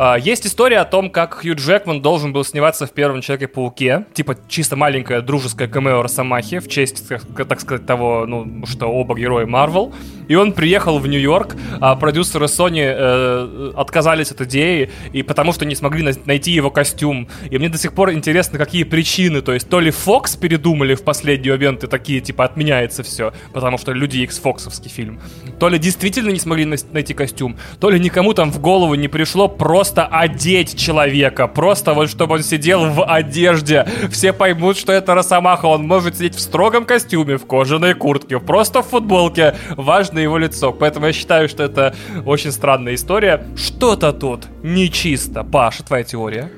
А, Есть история о том, как Хью Джекман должен был сниматься в первом Человеке-пауке. Типа чисто маленькое дружеское камео Росомахи в честь, так сказать, того, ну, что оба героя Марвел. И он приехал в Нью-Йорк, а продюсеры Sony э, отказались от идеи, и потому что не смогли на- найти его костюм. И мне до сих пор интересно, какие причины. То есть то ли Фокс передумали в последний момент и такие, типа, отменяется все, потому что Люди Икс Фоксовский фильм. То ли действительно не смогли нас- найти костюм, то ли никому там в голову не пришло просто одеть человека. Просто вот чтобы он сидел в одежде. Все поймут, что это Росомаха. Он может сидеть в строгом костюме, в кожаной куртке, просто в футболке. Важно его лицо. Поэтому я считаю, что это очень странная история. Что-то тут нечисто. Паша, твоя теория?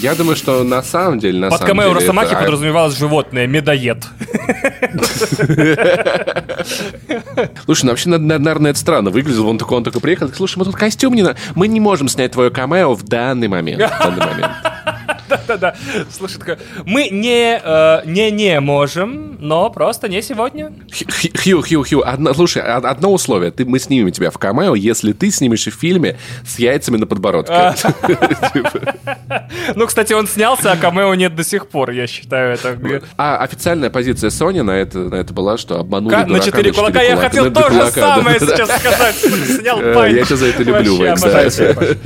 Я думаю, что на самом деле, на Под самом камео Росомахи это- подразумевалось животное, медоед. Слушай, ну вообще, на- на- наверное, это странно. Выглядел, он такой, он такой приехал, слушай, мы тут костюм не. Мы не можем снять твое камео в данный момент. В данный момент. Да-да. Слушай, такой, мы не, э, не не можем, но просто не сегодня. Хью, Хью, Хью, одно, слушай, од- одно условие. Ты, мы снимем тебя в камео, если ты снимешь в фильме с яйцами на подбородке. [laughs] Типа. Ну, кстати, он снялся, а камео нет до сих пор, я считаю это. А официальная позиция Sony на это, на это была, что обманули Ка- на дурака четыре кулака. Я хотел то же самое [laughs] сейчас сказать. Снял Э, пальник. я тебя за это люблю, Вообще Вейкс,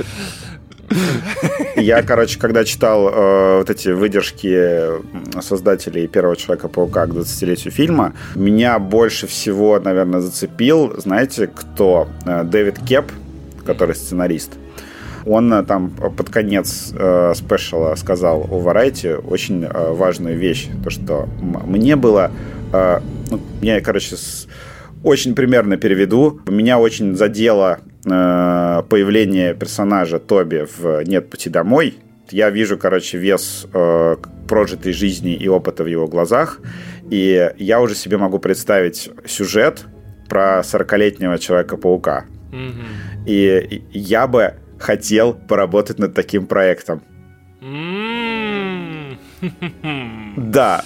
Я, короче, когда читал э, вот эти выдержки создателей первого Человека-паука к 20-летию фильма, меня больше всего, наверное, зацепил, знаете, кто? Э, Дэвид Кеп, который сценарист. Он э, там под конец э, спешала сказал у Variety очень э, важную вещь, то что мне было, э, ну, я, короче, с- очень примерно переведу. Меня очень задело появление персонажа Тоби в «Нет пути домой». Я вижу, короче, вес э, прожитой жизни и опыта в его глазах, и я уже себе могу представить сюжет про 40-летнего Человека-паука. Мгм. И я бы хотел поработать над таким проектом. М. [laughs] Да,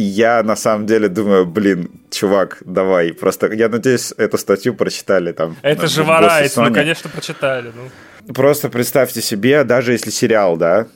я на самом деле думаю, блин, чувак, давай. Просто, я надеюсь, эту статью прочитали там. Это же Варайт, ну, конечно, прочитали. Ну. Просто представьте себе, даже если сериал, да,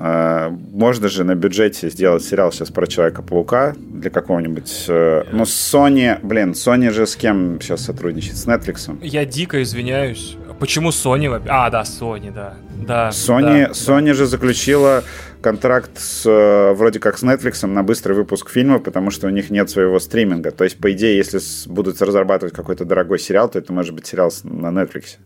а, можно же на бюджете сделать сериал сейчас про Человека-паука для какого-нибудь... Э, ну, Sony... Блин, Sony же с кем сейчас сотрудничает? С Netflix? Я дико извиняюсь. Почему Sony? А, да, Sony, да. да Sony, да, Sony да. же заключила контракт с, э, вроде как с Netflix на быстрый выпуск фильма, потому что у них нет своего стриминга. То есть, по идее, если будут разрабатывать какой-то дорогой сериал, то это может быть сериал на Netflix.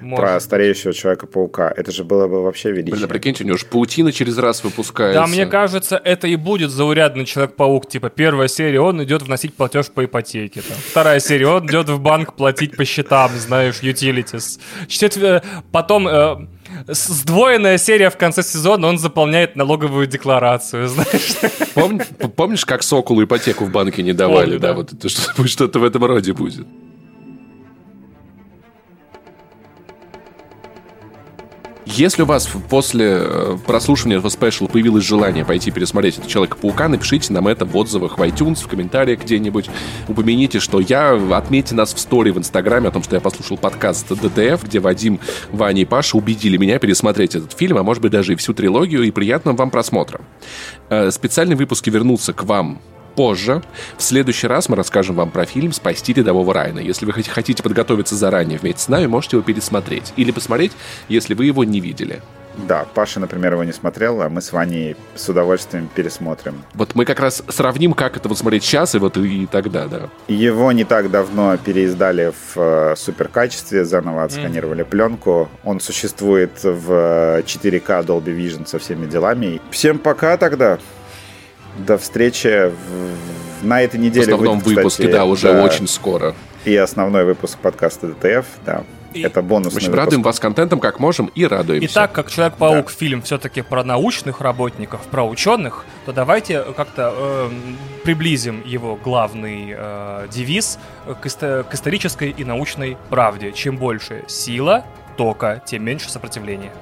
Может. Про стареющего Человека-паука. Это же было бы вообще величие. Блин, а прикиньте, у него же паутина через раз выпускается. Да, мне кажется, это и будет заурядный Человек-паук. Типа, первая серия, он идет вносить платеж по ипотеке. Там. Вторая серия, он идет в банк платить по счетам, знаешь, utilities. Четвер... Потом... Э, сдвоенная серия в конце сезона, он заполняет налоговую декларацию, [laughs] знаешь. Помни, помнишь, как Соколу ипотеку в банке не давали? Помню, да, да, вот [laughs] что-то в этом роде будет. Если у вас после э, прослушивания этого спешла появилось желание пойти пересмотреть этого Человека-паука, напишите нам это в отзывах в iTunes, в комментариях где-нибудь. Упомяните, что я, отметьте нас в стори в Инстаграме о том, что я послушал подкаст ДТФ, где Вадим, Ваня и Паша убедили меня пересмотреть этот фильм, а может быть даже и всю трилогию, и приятного вам просмотра. Э, специальные выпуски вернутся к вам позже. В следующий раз мы расскажем вам про фильм «Спасти рядового Райана». Если вы хотите подготовиться заранее вместе с нами, можете его пересмотреть. Или посмотреть, если вы его не видели. Да, Паша, например, его не смотрел, а мы с Ваней с удовольствием пересмотрим. Вот мы как раз сравним, как это вот смотреть сейчас и вот и тогда, да. Его не так давно переиздали в э, суперкачестве, заново отсканировали mm. пленку. Он существует в 4К Dolby Vision со всеми делами. Всем пока тогда. До встречи в... на этой неделе. В основном выйдет, выпуске, кстати, да, уже да, очень скоро. И основной выпуск подкаста ДТФ, да. И, это бонус. В общем, радуем вас контентом как можем и радуемся. И так как Человек-паук да. фильм все-таки про научных работников, про ученых, то давайте как-то э, приблизим его главный э, девиз к, исто- к исторической и научной правде. Чем больше сила, тока, тем меньше сопротивления.